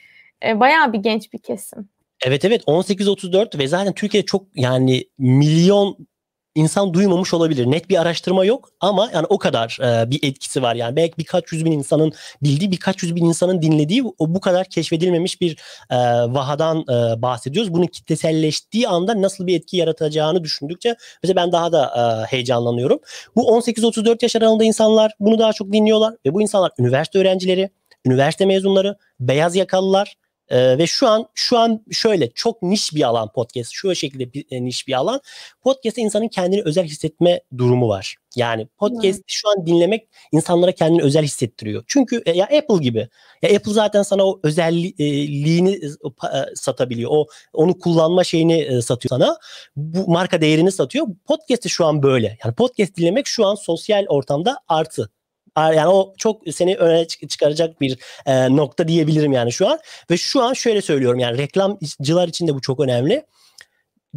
e, bayağı bir genç bir kesim. Evet evet 18-34 ve zaten Türkiye çok yani milyon insan duymamış olabilir. Net bir araştırma yok ama yani o kadar e, bir etkisi var. Yani belki birkaç yüz bin insanın bildiği, birkaç yüz bin insanın dinlediği o bu kadar keşfedilmemiş bir e, vahadan e, bahsediyoruz. Bunun kitleselleştiği anda nasıl bir etki yaratacağını düşündükçe mesela ben daha da e, heyecanlanıyorum. Bu 18-34 yaş aralığında insanlar bunu daha çok dinliyorlar ve bu insanlar üniversite öğrencileri, üniversite mezunları, beyaz yakalılar, ee, ve şu an şu an şöyle çok niş bir alan podcast. Şu şekilde bir e, niş bir alan. Podcast'te insanın kendini özel hissetme durumu var. Yani podcast hmm. şu an dinlemek insanlara kendini özel hissettiriyor. Çünkü e, ya Apple gibi. Ya Apple zaten sana o özelliğini e, satabiliyor. O onu kullanma şeyini satıyor sana. Bu marka değerini satıyor. Podcast'te şu an böyle. Yani podcast dinlemek şu an sosyal ortamda artı yani o çok seni öne çıkaracak bir e, nokta diyebilirim yani şu an. Ve şu an şöyle söylüyorum yani reklamcılar için de bu çok önemli.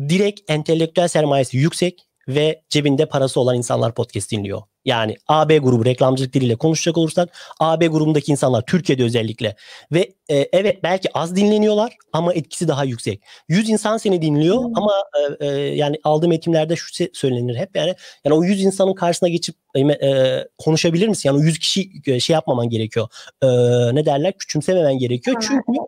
Direkt entelektüel sermayesi yüksek ve cebinde parası olan insanlar podcast dinliyor. Yani AB grubu reklamcılık diliyle konuşacak olursak AB grubundaki insanlar Türkiye'de özellikle ve e, evet belki az dinleniyorlar ama etkisi daha yüksek. 100 insan seni dinliyor hmm. ama e, e, yani aldığım eğitimlerde şu söylenir hep yani yani o 100 insanın karşısına geçip e, e, konuşabilir misin? Yani o 100 kişi e, şey yapmaman gerekiyor. E, ne derler? Küçümsememen gerekiyor. Hmm. Çünkü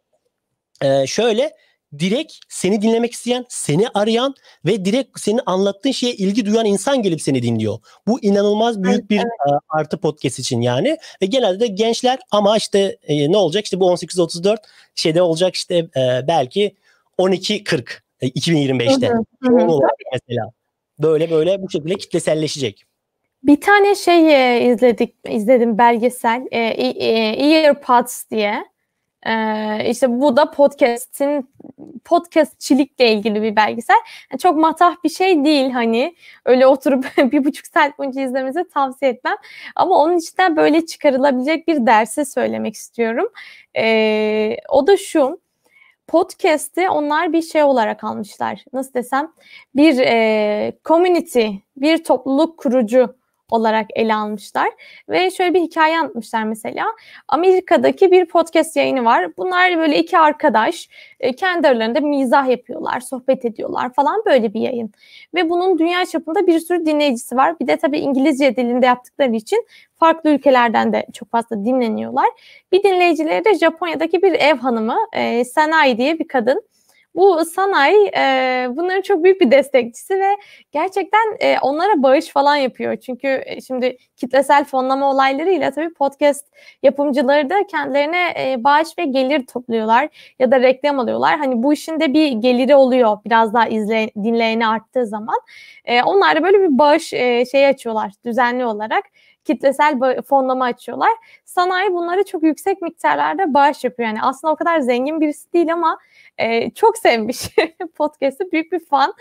e, şöyle direkt seni dinlemek isteyen, seni arayan ve direkt senin anlattığın şeye ilgi duyan insan gelip seni dinliyor. Bu inanılmaz büyük bir evet. artı podcast için yani. Ve genelde de gençler ama işte e, ne olacak? İşte bu 18-34 şeyde olacak işte e, belki 12-40 e, 2025'te. Hı hı, hı. olacak mesela. Böyle böyle bu şekilde kitleselleşecek. Bir tane şey e, izledik izledim belgesel e, e, Earpods diye. Ee, işte bu da podcast'in podcastçilikle ilgili bir belgesel. Yani çok matah bir şey değil hani öyle oturup *laughs* bir buçuk saat boyunca izlemenizi tavsiye etmem. Ama onun içinden böyle çıkarılabilecek bir dersi söylemek istiyorum. Ee, o da şu podcast'i onlar bir şey olarak almışlar. Nasıl desem bir e, community, bir topluluk kurucu olarak ele almışlar. Ve şöyle bir hikaye anlatmışlar mesela. Amerika'daki bir podcast yayını var. Bunlar böyle iki arkadaş e, kendi aralarında mizah yapıyorlar, sohbet ediyorlar falan böyle bir yayın. Ve bunun dünya çapında bir sürü dinleyicisi var. Bir de tabii İngilizce dilinde yaptıkları için farklı ülkelerden de çok fazla dinleniyorlar. Bir dinleyicileri de Japonya'daki bir ev hanımı, e, Sanai diye bir kadın. Bu sanayi e, bunların çok büyük bir destekçisi ve gerçekten e, onlara bağış falan yapıyor. Çünkü e, şimdi kitlesel fonlama olaylarıyla tabii podcast yapımcıları da kendilerine e, bağış ve gelir topluyorlar ya da reklam alıyorlar. Hani bu işin de bir geliri oluyor biraz daha izle, dinleyeni arttığı zaman. E, onlar da böyle bir bağış e, şey açıyorlar düzenli olarak kitlesel fonlama açıyorlar. Sanayi bunları çok yüksek miktarlarda bağış yapıyor. Yani aslında o kadar zengin birisi değil ama e, çok sevmiş *laughs* podcast'ı. Büyük bir fan.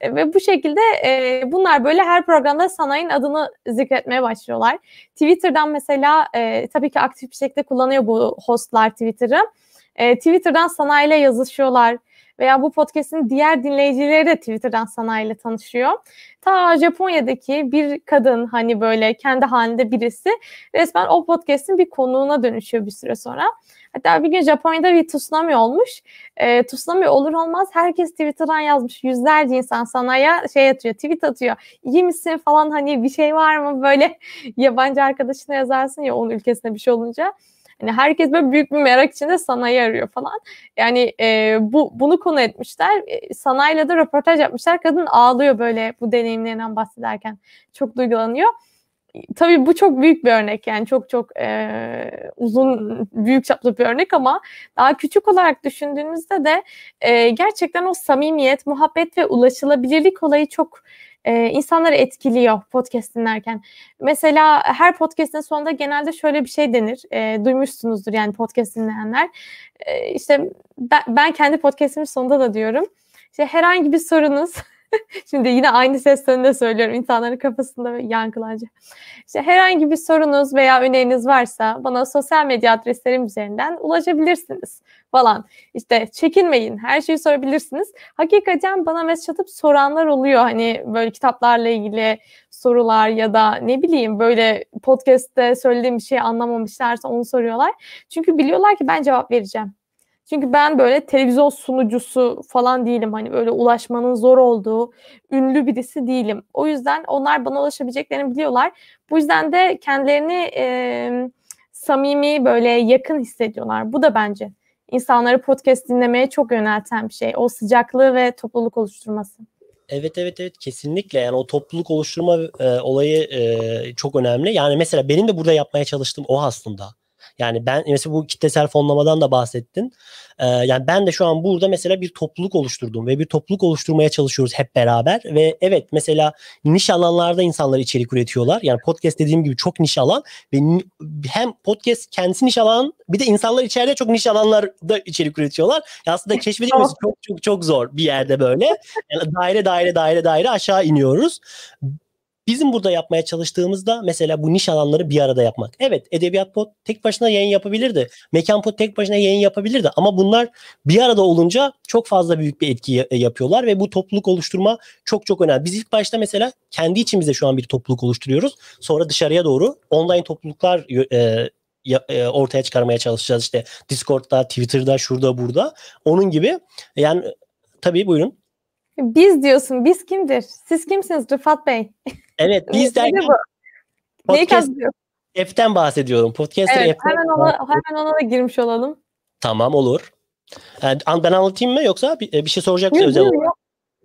E, ve bu şekilde e, bunlar böyle her programda sanayinin adını zikretmeye başlıyorlar. Twitter'dan mesela e, tabii ki aktif bir şekilde kullanıyor bu hostlar Twitter'ı. E, Twitter'dan sanayiyle yazışıyorlar veya bu podcast'in diğer dinleyicileri de Twitter'dan sanayiyle tanışıyor. Ta Japonya'daki bir kadın hani böyle kendi halinde birisi resmen o podcast'in bir konuğuna dönüşüyor bir süre sonra. Hatta bir gün Japonya'da bir tsunami olmuş. E, tsunami olur olmaz herkes Twitter'dan yazmış. Yüzlerce insan sanaya şey atıyor, tweet atıyor. İyi misin falan hani bir şey var mı böyle *laughs* yabancı arkadaşına yazarsın ya onun ülkesinde bir şey olunca. Hani herkes böyle büyük bir merak içinde sanayi arıyor falan. Yani e, bu bunu konu etmişler. E, sanayiyle de röportaj yapmışlar. Kadın ağlıyor böyle bu deneyimlerinden bahsederken. Çok duygulanıyor tabii bu çok büyük bir örnek yani çok çok e, uzun büyük çaplı bir örnek ama daha küçük olarak düşündüğümüzde de e, gerçekten o samimiyet, muhabbet ve ulaşılabilirlik olayı çok e, insanları etkiliyor podcast dinlerken. Mesela her podcast'in sonunda genelde şöyle bir şey denir. E, duymuşsunuzdur yani podcast dinleyenler. E, işte ben, ben kendi podcast'imin sonunda da diyorum. İşte herhangi bir sorunuz *laughs* Şimdi yine aynı ses tonunda söylüyorum insanların kafasında yankılanacak. İşte herhangi bir sorunuz veya öneriniz varsa bana sosyal medya adreslerim üzerinden ulaşabilirsiniz falan. İşte çekinmeyin her şeyi sorabilirsiniz. Hakikaten bana mesaj atıp soranlar oluyor hani böyle kitaplarla ilgili sorular ya da ne bileyim böyle podcast'te söylediğim bir şeyi anlamamışlarsa onu soruyorlar. Çünkü biliyorlar ki ben cevap vereceğim. Çünkü ben böyle televizyon sunucusu falan değilim. Hani böyle ulaşmanın zor olduğu ünlü birisi değilim. O yüzden onlar bana ulaşabileceklerini biliyorlar. Bu yüzden de kendilerini e, samimi böyle yakın hissediyorlar. Bu da bence insanları podcast dinlemeye çok yönelten bir şey. O sıcaklığı ve topluluk oluşturması. Evet evet evet kesinlikle yani o topluluk oluşturma e, olayı e, çok önemli. Yani mesela benim de burada yapmaya çalıştığım o aslında. Yani ben mesela bu kitlesel fonlamadan da bahsettin. Ee, yani ben de şu an burada mesela bir topluluk oluşturdum ve bir topluluk oluşturmaya çalışıyoruz hep beraber ve evet mesela niş alanlarda insanlar içerik üretiyorlar. Yani podcast dediğim gibi çok niş alan ve hem podcast kendisi niş alan bir de insanlar içeride çok niş alanlarda içerik üretiyorlar. Ya aslında keşfedilmesi çok çok çok zor bir yerde böyle. Yani daire daire daire daire aşağı iniyoruz. Bizim burada yapmaya çalıştığımızda mesela bu niş alanları bir arada yapmak. Evet Edebiyat Pod tek başına yayın yapabilirdi. Mekan Pod tek başına yayın yapabilirdi. Ama bunlar bir arada olunca çok fazla büyük bir etki yapıyorlar ve bu topluluk oluşturma çok çok önemli. Biz ilk başta mesela kendi içimizde şu an bir topluluk oluşturuyoruz. Sonra dışarıya doğru online topluluklar e, e, ortaya çıkarmaya çalışacağız. İşte Discord'da, Twitter'da, şurada, burada. Onun gibi. Yani tabii buyurun. Biz diyorsun. Biz kimdir? Siz kimsiniz Rıfat Bey? *laughs* Evet biz derken Neyi kastediyor? F'ten bahsediyorum. Podcaster evet, F'ten hemen ona, hemen ona da girmiş olalım. Tamam olur. Yani ben anlatayım mı yoksa bir, bir şey soracak mısın özel olarak?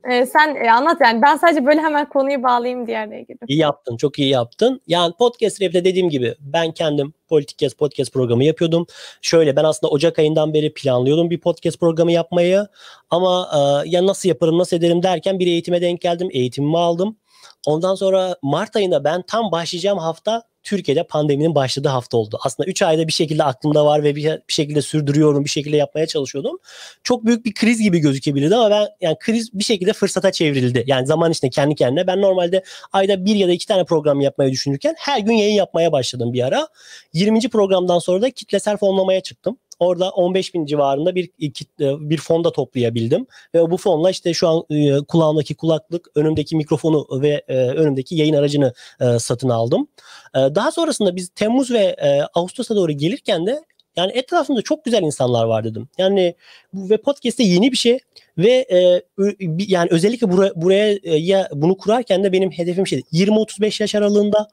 Ee, sen e, anlat yani. Ben sadece böyle hemen konuyu bağlayayım diğerine girdim. İyi yaptın. Çok iyi yaptın. Yani podcast rap'te dediğim gibi ben kendim Politik Kes podcast programı yapıyordum. Şöyle ben aslında Ocak ayından beri planlıyordum bir podcast programı yapmayı. Ama e, ya nasıl yaparım nasıl ederim derken bir eğitime denk geldim. Eğitimimi aldım. Ondan sonra Mart ayında ben tam başlayacağım hafta Türkiye'de pandeminin başladığı hafta oldu. Aslında 3 ayda bir şekilde aklımda var ve bir, bir şekilde sürdürüyorum, bir şekilde yapmaya çalışıyordum. Çok büyük bir kriz gibi gözükebilirdi ama ben yani kriz bir şekilde fırsata çevrildi. Yani zaman içinde kendi kendine ben normalde ayda bir ya da iki tane program yapmayı düşünürken her gün yayın yapmaya başladım bir ara. 20. programdan sonra da kitlesel fonlamaya çıktım. Orada 15 bin civarında bir e, bir fonda toplayabildim. Ve bu fonla işte şu an e, kulağımdaki kulaklık, önümdeki mikrofonu ve e, önümdeki yayın aracını satın aldım. Daha sonrasında biz Temmuz ve Ağustos'a doğru gelirken de yani etrafımda çok güzel insanlar var dedim. Yani bu ve podcast'te yeni bir şey ve e, yani özellikle buraya, buraya ya bunu kurarken de benim hedefim şeydi. 20-35 yaş aralığında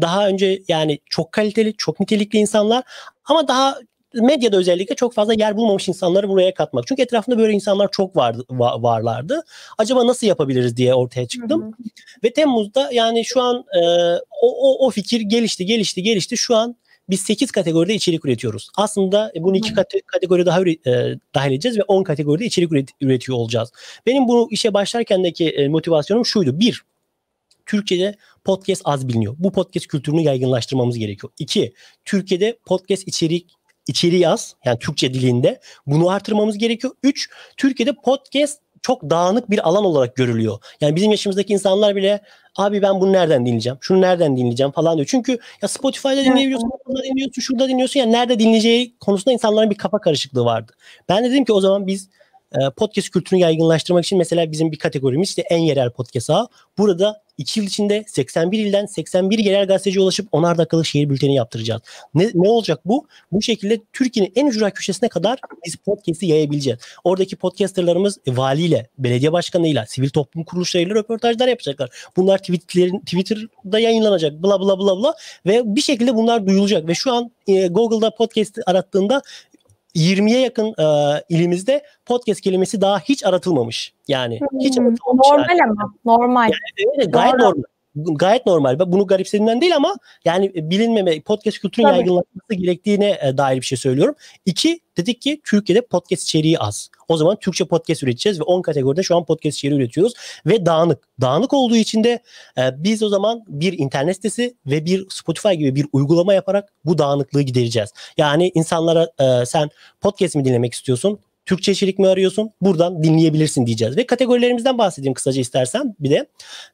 daha önce yani çok kaliteli, çok nitelikli insanlar ama daha medyada özellikle çok fazla yer bulmamış insanları buraya katmak. Çünkü etrafında böyle insanlar çok vardı, varlardı. Acaba nasıl yapabiliriz diye ortaya çıktım. Hı hı. Ve Temmuz'da yani şu an e, o, o, o fikir gelişti, gelişti, gelişti. Şu an biz 8 kategoride içerik üretiyoruz. Aslında bunu iki kate- kategori daha e, dahil edeceğiz ve 10 kategoride içerik üret- üretiyor olacağız. Benim bu işe başlarkendeki e, motivasyonum şuydu. Bir, Türkiye'de podcast az biliniyor. Bu podcast kültürünü yaygınlaştırmamız gerekiyor. İki, Türkiye'de podcast içerik içeriği az yani Türkçe dilinde bunu artırmamız gerekiyor. Üç, Türkiye'de podcast çok dağınık bir alan olarak görülüyor. Yani bizim yaşımızdaki insanlar bile abi ben bunu nereden dinleyeceğim? Şunu nereden dinleyeceğim falan diyor. Çünkü ya Spotify'da dinleyebiliyorsun, burada dinliyorsun, şurada dinliyorsun. Yani nerede dinleyeceği konusunda insanların bir kafa karışıklığı vardı. Ben de dedim ki o zaman biz e, podcast kültürünü yaygınlaştırmak için mesela bizim bir kategorimiz işte en yerel podcast ağı. Burada 2 yıl içinde 81 ilden 81 yerel gazeteci ulaşıp 10'ar dakikalık şehir bülteni yaptıracağız. Ne, ne olacak bu? Bu şekilde Türkiye'nin en ücra köşesine kadar biz podcast'i yayabileceğiz. Oradaki podcasterlarımız e, valiyle, belediye başkanıyla, sivil toplum kuruluşlarıyla röportajlar yapacaklar. Bunlar Twitter'lerin, Twitter'da yayınlanacak bla bla bla bla ve bir şekilde bunlar duyulacak ve şu an e, Google'da podcast arattığında 20'ye yakın e, ilimizde podcast kelimesi daha hiç aratılmamış. Yani hiç hmm, aratılmamış. Normal yani. ama normal. Yani, evet, gayet Doğru. normal gayet normal. Bunu garipsediğimden değil ama yani bilinmeme, podcast kültürün Tabii. yaygınlaşması gerektiğine e, dair bir şey söylüyorum. İki, dedik ki Türkiye'de podcast içeriği az. O zaman Türkçe podcast üreteceğiz ve 10 kategoride şu an podcast içeriği üretiyoruz ve dağınık. Dağınık olduğu için de e, biz o zaman bir internet sitesi ve bir Spotify gibi bir uygulama yaparak bu dağınıklığı gidereceğiz. Yani insanlara e, sen podcast mi dinlemek istiyorsun? Türkçe içerik mi arıyorsun? Buradan dinleyebilirsin diyeceğiz. Ve kategorilerimizden bahsedeyim kısaca istersen bir de.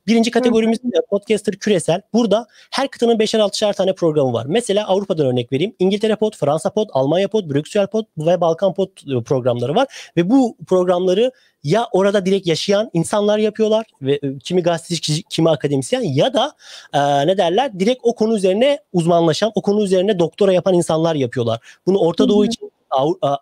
Birinci kategorimiz Hı. podcaster küresel. Burada her kıtanın 5'er 6'şer tane programı var. Mesela Avrupa'dan örnek vereyim. İngiltere Pod, Fransa Pod, Almanya Pod, Brüksel Pod ve Balkan Pod e, programları var. Ve bu programları ya orada direkt yaşayan insanlar yapıyorlar ve e, kimi gazeteci kimi akademisyen ya da e, ne derler direkt o konu üzerine uzmanlaşan o konu üzerine doktora yapan insanlar yapıyorlar. Bunu Orta Doğu için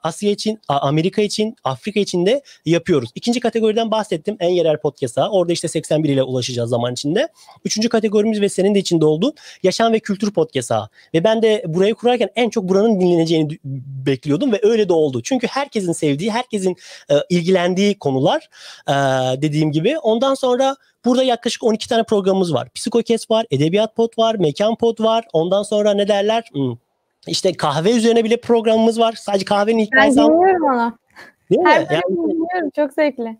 Asya için, Amerika için, Afrika için de yapıyoruz. İkinci kategoriden bahsettim. En yerel podcast'a. Orada işte 81 ile ulaşacağız zaman içinde. Üçüncü kategorimiz ve senin de içinde olduğu yaşam ve kültür podcast'a. Ve ben de burayı kurarken en çok buranın dinleneceğini bekliyordum ve öyle de oldu. Çünkü herkesin sevdiği, herkesin e, ilgilendiği konular e, dediğim gibi. Ondan sonra Burada yaklaşık 12 tane programımız var. Psikokes var, Edebiyat Pod var, Mekan Pod var. Ondan sonra ne derler? Hmm. İşte kahve üzerine bile programımız var. Sadece kahvenin hikayesi. Ben dinliyorum onu. Değil mi? Her yani, dinliyorum. Çok zevkli.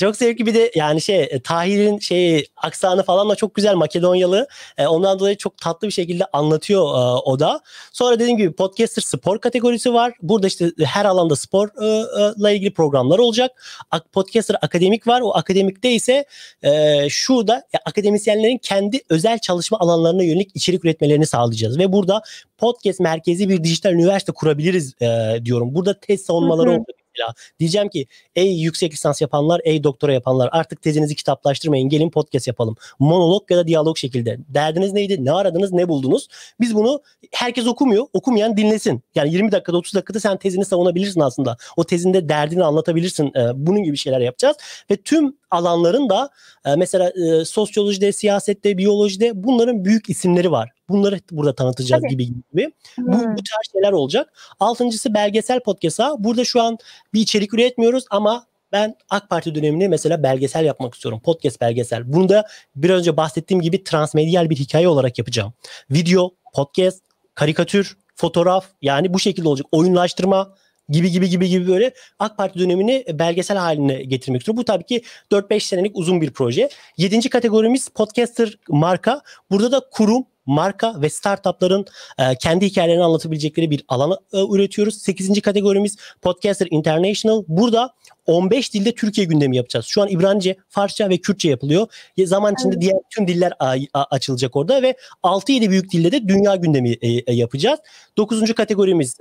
Çok zevkli bir de yani şey e, Tahir'in şey aksanı falan da çok güzel Makedonyalı. E, ondan dolayı çok tatlı bir şekilde anlatıyor e, o da. Sonra dediğim gibi podcaster spor kategorisi var. Burada işte her alanda sporla ilgili programlar olacak. Podcaster akademik var. O akademikte ise e, şurada ya, akademisyenlerin kendi özel çalışma alanlarına yönelik içerik üretmelerini sağlayacağız. Ve burada podcast merkezi bir dijital üniversite kurabiliriz e, diyorum. Burada test savunmaları olacak mesela. Diyeceğim ki ey yüksek lisans yapanlar, ey doktora yapanlar artık tezinizi kitaplaştırmayın. Gelin podcast yapalım. Monolog ya da diyalog şekilde. Derdiniz neydi? Ne aradınız? Ne buldunuz? Biz bunu herkes okumuyor. Okumayan dinlesin. Yani 20 dakikada 30 dakikada sen tezini savunabilirsin aslında. O tezinde derdini anlatabilirsin. Ee, bunun gibi şeyler yapacağız. Ve tüm alanların da e, mesela e, sosyolojide, siyasette, biyolojide bunların büyük isimleri var. Bunları burada tanıtacağız Tabii. gibi gibi. Hmm. Bu, bu tarz şeyler olacak. Altıncısı belgesel podcast'a. Burada şu an bir içerik üretmiyoruz ama ben AK Parti döneminde mesela belgesel yapmak istiyorum. Podcast belgesel. Bunu da biraz önce bahsettiğim gibi transmedyal bir hikaye olarak yapacağım. Video, podcast, karikatür, fotoğraf yani bu şekilde olacak. Oyunlaştırma, gibi gibi gibi gibi böyle AK Parti dönemini belgesel haline getirmek istiyor. Bu tabii ki 4-5 senelik uzun bir proje. Yedinci kategorimiz podcaster marka. Burada da kurum, marka ve startupların e, kendi hikayelerini anlatabilecekleri bir alanı e, üretiyoruz. 8. kategorimiz Podcaster International. Burada 15 dilde Türkiye gündemi yapacağız. Şu an İbranice, Farsça ve Kürtçe yapılıyor. Zaman içinde evet. diğer tüm diller açılacak orada ve 6-7 büyük dilde de dünya gündemi e, e, yapacağız. 9. kategorimiz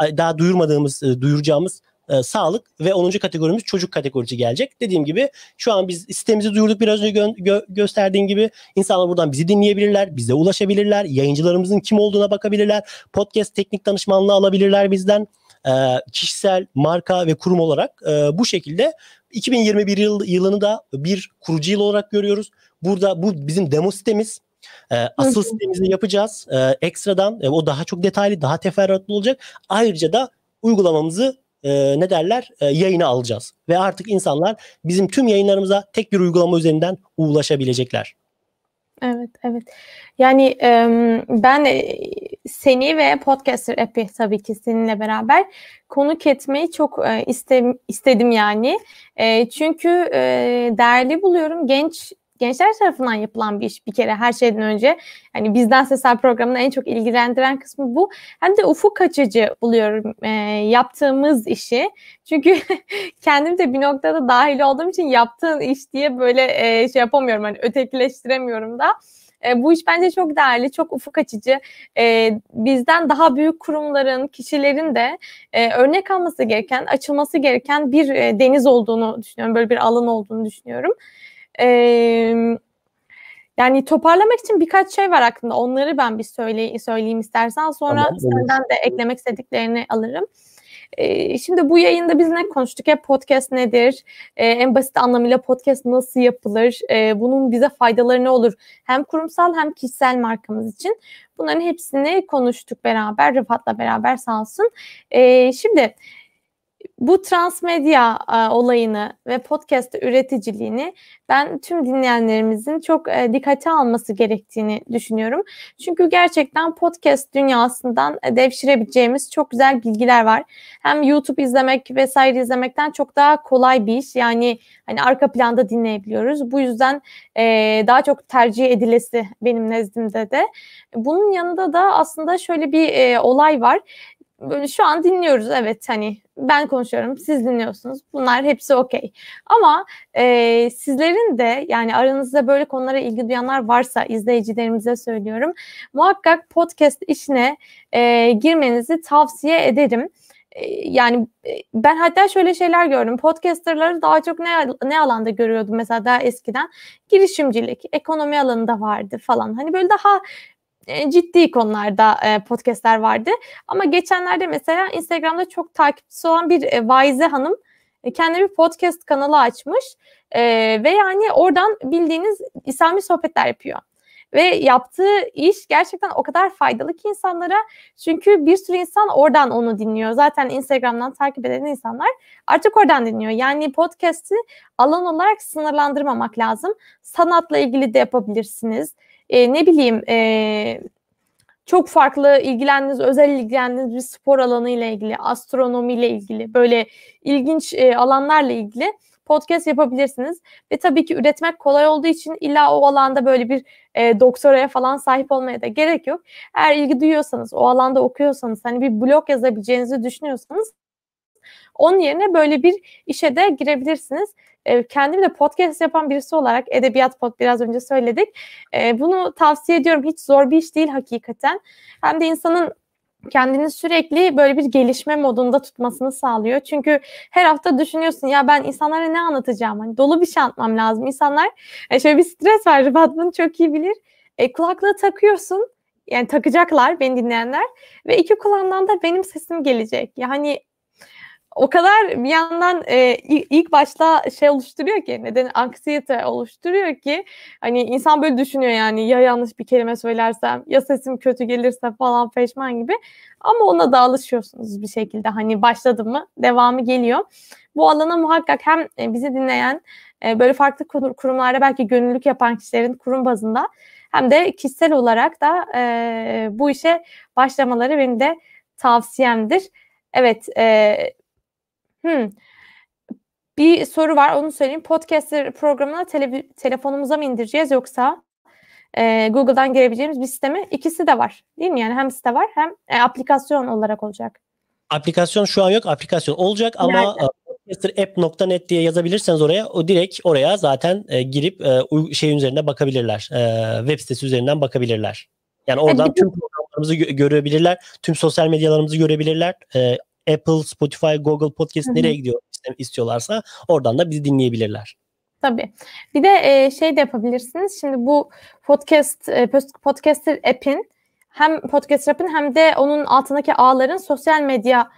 daha duyurmadığımız, duyuracağımız e, sağlık ve 10. kategorimiz çocuk kategorisi gelecek. Dediğim gibi şu an biz sitemizi duyurduk biraz önce gö- gö- gösterdiğim gibi. insanlar buradan bizi dinleyebilirler, bize ulaşabilirler, yayıncılarımızın kim olduğuna bakabilirler, podcast teknik danışmanlığı alabilirler bizden. E, kişisel, marka ve kurum olarak e, bu şekilde 2021 yıl, yılını da bir kurucu yıl olarak görüyoruz. Burada bu bizim demo sitemiz. E, asıl sitemizi yapacağız. E, ekstradan e, o daha çok detaylı, daha teferruatlı olacak. Ayrıca da uygulamamızı e, ne derler e, yayına alacağız. Ve artık insanlar bizim tüm yayınlarımıza tek bir uygulama üzerinden ulaşabilecekler. Evet, evet. Yani e, ben seni ve Podcaster app'i tabii ki seninle beraber konuk etmeyi çok e, iste, istedim yani. E, çünkü e, değerli buluyorum genç gençler tarafından yapılan bir iş bir kere her şeyden önce. Yani bizden sesler programını en çok ilgilendiren kısmı bu. Hem de ufuk açıcı buluyorum e, yaptığımız işi. Çünkü *laughs* kendim de bir noktada dahil olduğum için yaptığın iş diye böyle e, şey yapamıyorum. Hani ötekileştiremiyorum da. E, bu iş bence çok değerli, çok ufuk açıcı. E, bizden daha büyük kurumların, kişilerin de e, örnek alması gereken, açılması gereken bir e, deniz olduğunu düşünüyorum. Böyle bir alan olduğunu düşünüyorum. E, yani toparlamak için birkaç şey var aklımda. Onları ben bir söyle, söyleyeyim istersen. Sonra tamam, senden de eklemek istediklerini alırım. E, şimdi bu yayında biz ne konuştuk? Hep podcast nedir? E, en basit anlamıyla podcast nasıl yapılır? E, bunun bize faydaları ne olur? Hem kurumsal hem kişisel markamız için. Bunların hepsini konuştuk beraber. Rıfat'la beraber sağ olsun. Şimdi bu transmedya e, olayını ve podcast üreticiliğini ben tüm dinleyenlerimizin çok e, dikkate alması gerektiğini düşünüyorum. Çünkü gerçekten podcast dünyasından e, devşirebileceğimiz çok güzel bilgiler var. Hem YouTube izlemek vesaire izlemekten çok daha kolay bir iş. Yani hani arka planda dinleyebiliyoruz. Bu yüzden e, daha çok tercih edilesi benim nezdimde de. Bunun yanında da aslında şöyle bir e, olay var böyle şu an dinliyoruz evet hani ben konuşuyorum siz dinliyorsunuz bunlar hepsi okey ama e, sizlerin de yani aranızda böyle konulara ilgi duyanlar varsa izleyicilerimize söylüyorum muhakkak podcast işine e, girmenizi tavsiye ederim yani ben hatta şöyle şeyler gördüm. Podcasterları daha çok ne ne alanda görüyordum mesela daha eskiden? Girişimcilik, ekonomi alanında vardı falan. Hani böyle daha e, ciddi konularda e, podcastler vardı. Ama geçenlerde mesela Instagram'da çok takipçisi olan bir e, vaize hanım e, kendine bir podcast kanalı açmış e, ve yani oradan bildiğiniz İslami sohbetler yapıyor. Ve yaptığı iş gerçekten o kadar faydalı ki insanlara. Çünkü bir sürü insan oradan onu dinliyor. Zaten Instagram'dan takip eden insanlar artık oradan dinliyor. Yani podcast'i alan olarak sınırlandırmamak lazım. Sanatla ilgili de yapabilirsiniz. E, ne bileyim e, çok farklı ilgilendiğiniz, özel ilgilendiğiniz bir spor alanı ile ilgili, astronomi ile ilgili, böyle ilginç e, alanlarla ilgili podcast yapabilirsiniz. Ve tabii ki üretmek kolay olduğu için illa o alanda böyle bir e, doktoraya falan sahip olmaya da gerek yok. Eğer ilgi duyuyorsanız, o alanda okuyorsanız, hani bir blog yazabileceğinizi düşünüyorsanız onun yerine böyle bir işe de girebilirsiniz. E, kendim de podcast yapan birisi olarak edebiyat pod biraz önce söyledik. E, bunu tavsiye ediyorum. Hiç zor bir iş değil hakikaten. Hem de insanın kendini sürekli böyle bir gelişme modunda tutmasını sağlıyor. Çünkü her hafta düşünüyorsun ya ben insanlara ne anlatacağım? Hani dolu bir şey anlatmam lazım. İnsanlar e, şöyle bir stres var. *laughs* Rıfat bunu çok iyi bilir. E, kulaklığı takıyorsun. Yani takacaklar beni dinleyenler. Ve iki kulağından da benim sesim gelecek. Yani o kadar bir yandan e, ilk başta şey oluşturuyor ki neden anksiyete oluşturuyor ki hani insan böyle düşünüyor yani ya yanlış bir kelime söylersem ya sesim kötü gelirse falan peşman gibi ama ona da alışıyorsunuz bir şekilde hani başladı mı devamı geliyor. Bu alana muhakkak hem e, bizi dinleyen e, böyle farklı kurumlarda belki gönüllülük yapan kişilerin kurum bazında hem de kişisel olarak da e, bu işe başlamaları benim de tavsiyemdir. Evet, e, Hmm. Bir soru var onu söyleyeyim. Podcaster programına tele, telefonumuza mı indireceğiz yoksa e, Google'dan girebileceğimiz bir sistemi? İkisi de var değil mi? Yani hem site var hem e, aplikasyon olarak olacak. Aplikasyon şu an yok. Aplikasyon olacak ama Nerede? podcasterapp.net diye yazabilirseniz oraya o direkt oraya zaten e, girip e, şey üzerinde bakabilirler. E, web sitesi üzerinden bakabilirler. Yani oradan evet, tüm programlarımızı gö- görebilirler. Tüm sosyal medyalarımızı görebilirler. E, Apple, Spotify, Google Podcast Hı-hı. nereye gidiyor istiyorlarsa oradan da bizi dinleyebilirler. Tabii. Bir de e, şey de yapabilirsiniz. Şimdi bu podcast e, podcaster app'in hem podcast app'in hem de onun altındaki ağların sosyal medya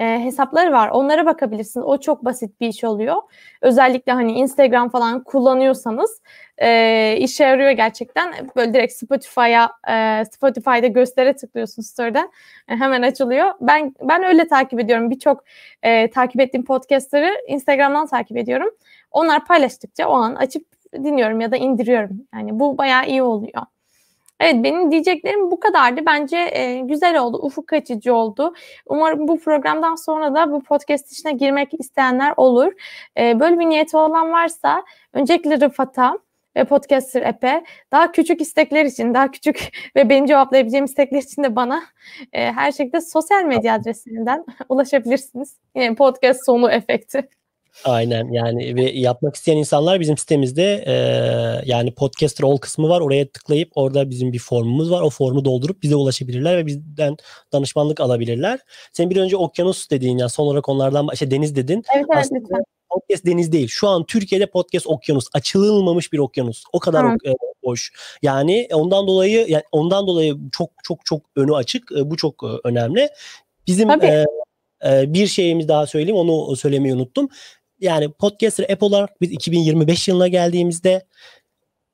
e, hesapları var. Onlara bakabilirsiniz. O çok basit bir iş oluyor. Özellikle hani Instagram falan kullanıyorsanız e, işe yarıyor gerçekten. Böyle direkt Spotify'a e, Spotify'da göstere tıklıyorsun story'den. E, hemen açılıyor. Ben ben öyle takip ediyorum. Birçok e, takip ettiğim podcastları Instagram'dan takip ediyorum. Onlar paylaştıkça o an açıp dinliyorum ya da indiriyorum. Yani bu bayağı iyi oluyor. Evet benim diyeceklerim bu kadardı. Bence e, güzel oldu, ufuk açıcı oldu. Umarım bu programdan sonra da bu podcast işine girmek isteyenler olur. E, böyle bir niyeti olan varsa öncelikle Rıfat'a ve Podcaster App'e daha küçük istekler için, daha küçük *laughs* ve benim cevaplayabileceğim istekler için de bana e, her şekilde sosyal medya adreslerinden *laughs* ulaşabilirsiniz. Yine podcast sonu efekti. Aynen yani ve yapmak isteyen insanlar bizim sitemizde e, yani podcaster all kısmı var. Oraya tıklayıp orada bizim bir formumuz var. O formu doldurup bize ulaşabilirler ve bizden danışmanlık alabilirler. Sen bir önce okyanus dediğin ya son olarak onlardan işte deniz dedin. Evet evet Aslında lütfen. Podcast deniz değil. Şu an Türkiye'de podcast okyanus. Açılılmamış bir okyanus. O kadar ok, boş. Yani ondan dolayı yani ondan dolayı çok çok çok önü açık. Bu çok önemli. Bizim e, e, bir şeyimiz daha söyleyeyim. Onu söylemeyi unuttum yani podcaster app olarak biz 2025 yılına geldiğimizde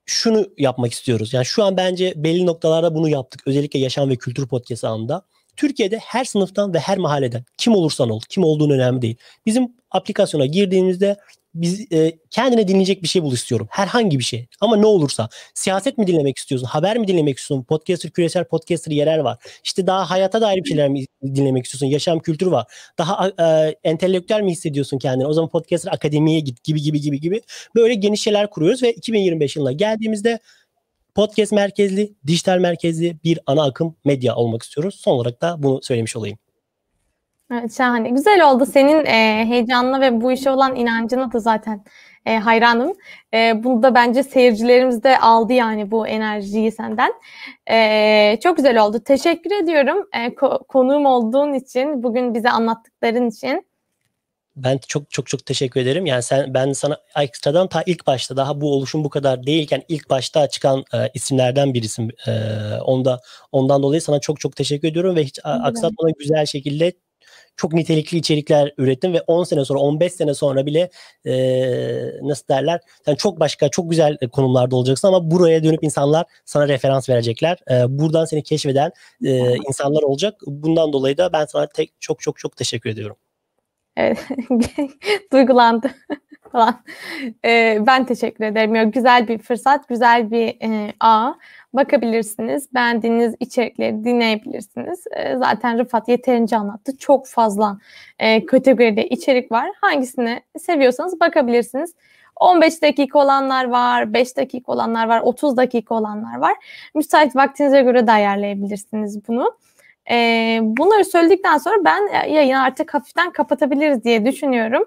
şunu yapmak istiyoruz. Yani şu an bence belli noktalarda bunu yaptık. Özellikle yaşam ve kültür podcast alanında. Türkiye'de her sınıftan ve her mahalleden kim olursan ol, kim olduğun önemli değil. Bizim aplikasyona girdiğimizde biz e, kendine dinleyecek bir şey bul istiyorum. Herhangi bir şey. Ama ne olursa. Siyaset mi dinlemek istiyorsun? Haber mi dinlemek istiyorsun? Podcaster, küresel podcaster yerel var. İşte daha hayata dair bir şeyler mi dinlemek istiyorsun? Yaşam kültürü var. Daha e, entelektüel mi hissediyorsun kendini? O zaman podcaster akademiye git gibi gibi gibi gibi. Böyle geniş şeyler kuruyoruz ve 2025 yılına geldiğimizde podcast merkezli, dijital merkezli bir ana akım medya olmak istiyoruz. Son olarak da bunu söylemiş olayım. Evet, şahane. Güzel oldu. Senin e, heyecanına ve bu işe olan inancına da zaten e, hayranım. E, bunu da bence seyircilerimiz de aldı yani bu enerjiyi senden. E, çok güzel oldu. Teşekkür ediyorum e, ko- konuğum olduğun için, bugün bize anlattıkların için. Ben çok çok çok teşekkür ederim. Yani sen ben sana ekstradan ta ilk başta daha bu oluşum bu kadar değilken ilk başta çıkan e, isimlerden birisin. E, onda ondan dolayı sana çok çok teşekkür ediyorum ve hiç evet. aksatmadan güzel şekilde çok nitelikli içerikler ürettin ve 10 sene sonra 15 sene sonra bile e, nasıl derler sen çok başka çok güzel konumlarda olacaksın ama buraya dönüp insanlar sana referans verecekler. E, buradan seni keşfeden e, insanlar olacak. Bundan dolayı da ben sana tek çok çok çok teşekkür ediyorum. Evet, *laughs* duygulandı *laughs* falan. Ee, ben teşekkür ederim. güzel bir fırsat, güzel bir e, ağ. Bakabilirsiniz, beğendiğiniz içerikleri dinleyebilirsiniz. E, zaten Rıfat yeterince anlattı. Çok fazla e, kategoride içerik var. Hangisini seviyorsanız bakabilirsiniz. 15 dakika olanlar var, 5 dakika olanlar var, 30 dakika olanlar var. Müsait vaktinize göre de ayarlayabilirsiniz bunu. E, bunları söyledikten sonra ben yayını artık hafiften kapatabiliriz diye düşünüyorum.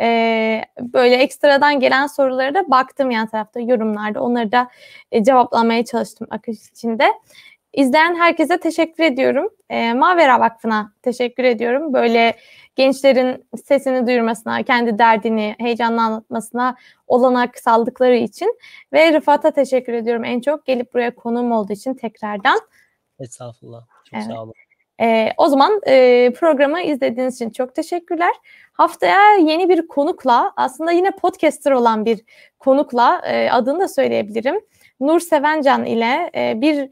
E, böyle ekstradan gelen sorulara da baktım yan tarafta yorumlarda. Onları da e, cevaplamaya çalıştım akış içinde. İzleyen herkese teşekkür ediyorum. E, Mavera Vakfı'na teşekkür ediyorum. Böyle gençlerin sesini duyurmasına, kendi derdini heyecanla anlatmasına olanak saldıkları için. Ve Rıfat'a teşekkür ediyorum en çok. Gelip buraya konuğum olduğu için tekrardan. Estağfurullah. Çok evet. sağ olun. E, o zaman e, programı izlediğiniz için çok teşekkürler. Haftaya yeni bir konukla, aslında yine podcaster olan bir konukla e, adını da söyleyebilirim. Nur Sevencan ile e, bir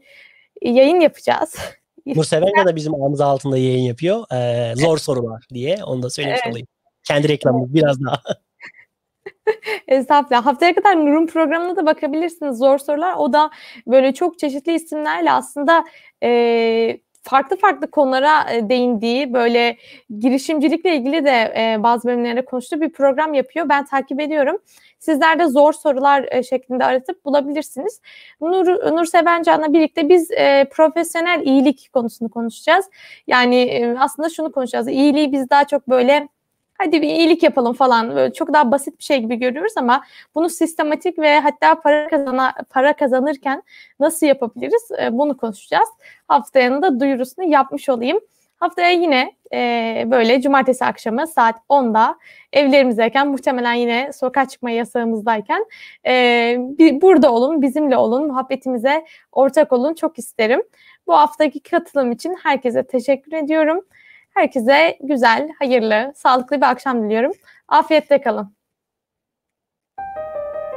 yayın yapacağız. *laughs* Nur Sevencan da bizim ağımız altında yayın yapıyor. E, zor sorular diye onu da söylemiş evet. olayım. Kendi reklamımız biraz daha. *laughs* Estağfurullah. Haftaya kadar Nur'un programına da bakabilirsiniz. Zor sorular. O da böyle çok çeşitli isimlerle aslında e, farklı farklı konulara e, değindiği böyle girişimcilikle ilgili de e, bazı bölümlerde konuştuğu bir program yapıyor. Ben takip ediyorum. Sizler de zor sorular e, şeklinde aratıp bulabilirsiniz. Nur, Nur Sevencan'la birlikte biz e, profesyonel iyilik konusunu konuşacağız. Yani e, aslında şunu konuşacağız. İyiliği biz daha çok böyle hadi bir iyilik yapalım falan böyle çok daha basit bir şey gibi görüyoruz ama bunu sistematik ve hatta para kazana para kazanırken nasıl yapabiliriz e, bunu konuşacağız. Haftaya da duyurusunu yapmış olayım. Haftaya yine e, böyle cumartesi akşamı saat 10'da evlerimizdeyken muhtemelen yine sokağa çıkma yasağımızdayken e, bir, burada olun, bizimle olun, muhabbetimize ortak olun çok isterim. Bu haftaki katılım için herkese teşekkür ediyorum. Herkese güzel, hayırlı, sağlıklı bir akşam diliyorum. Afiyette kalın.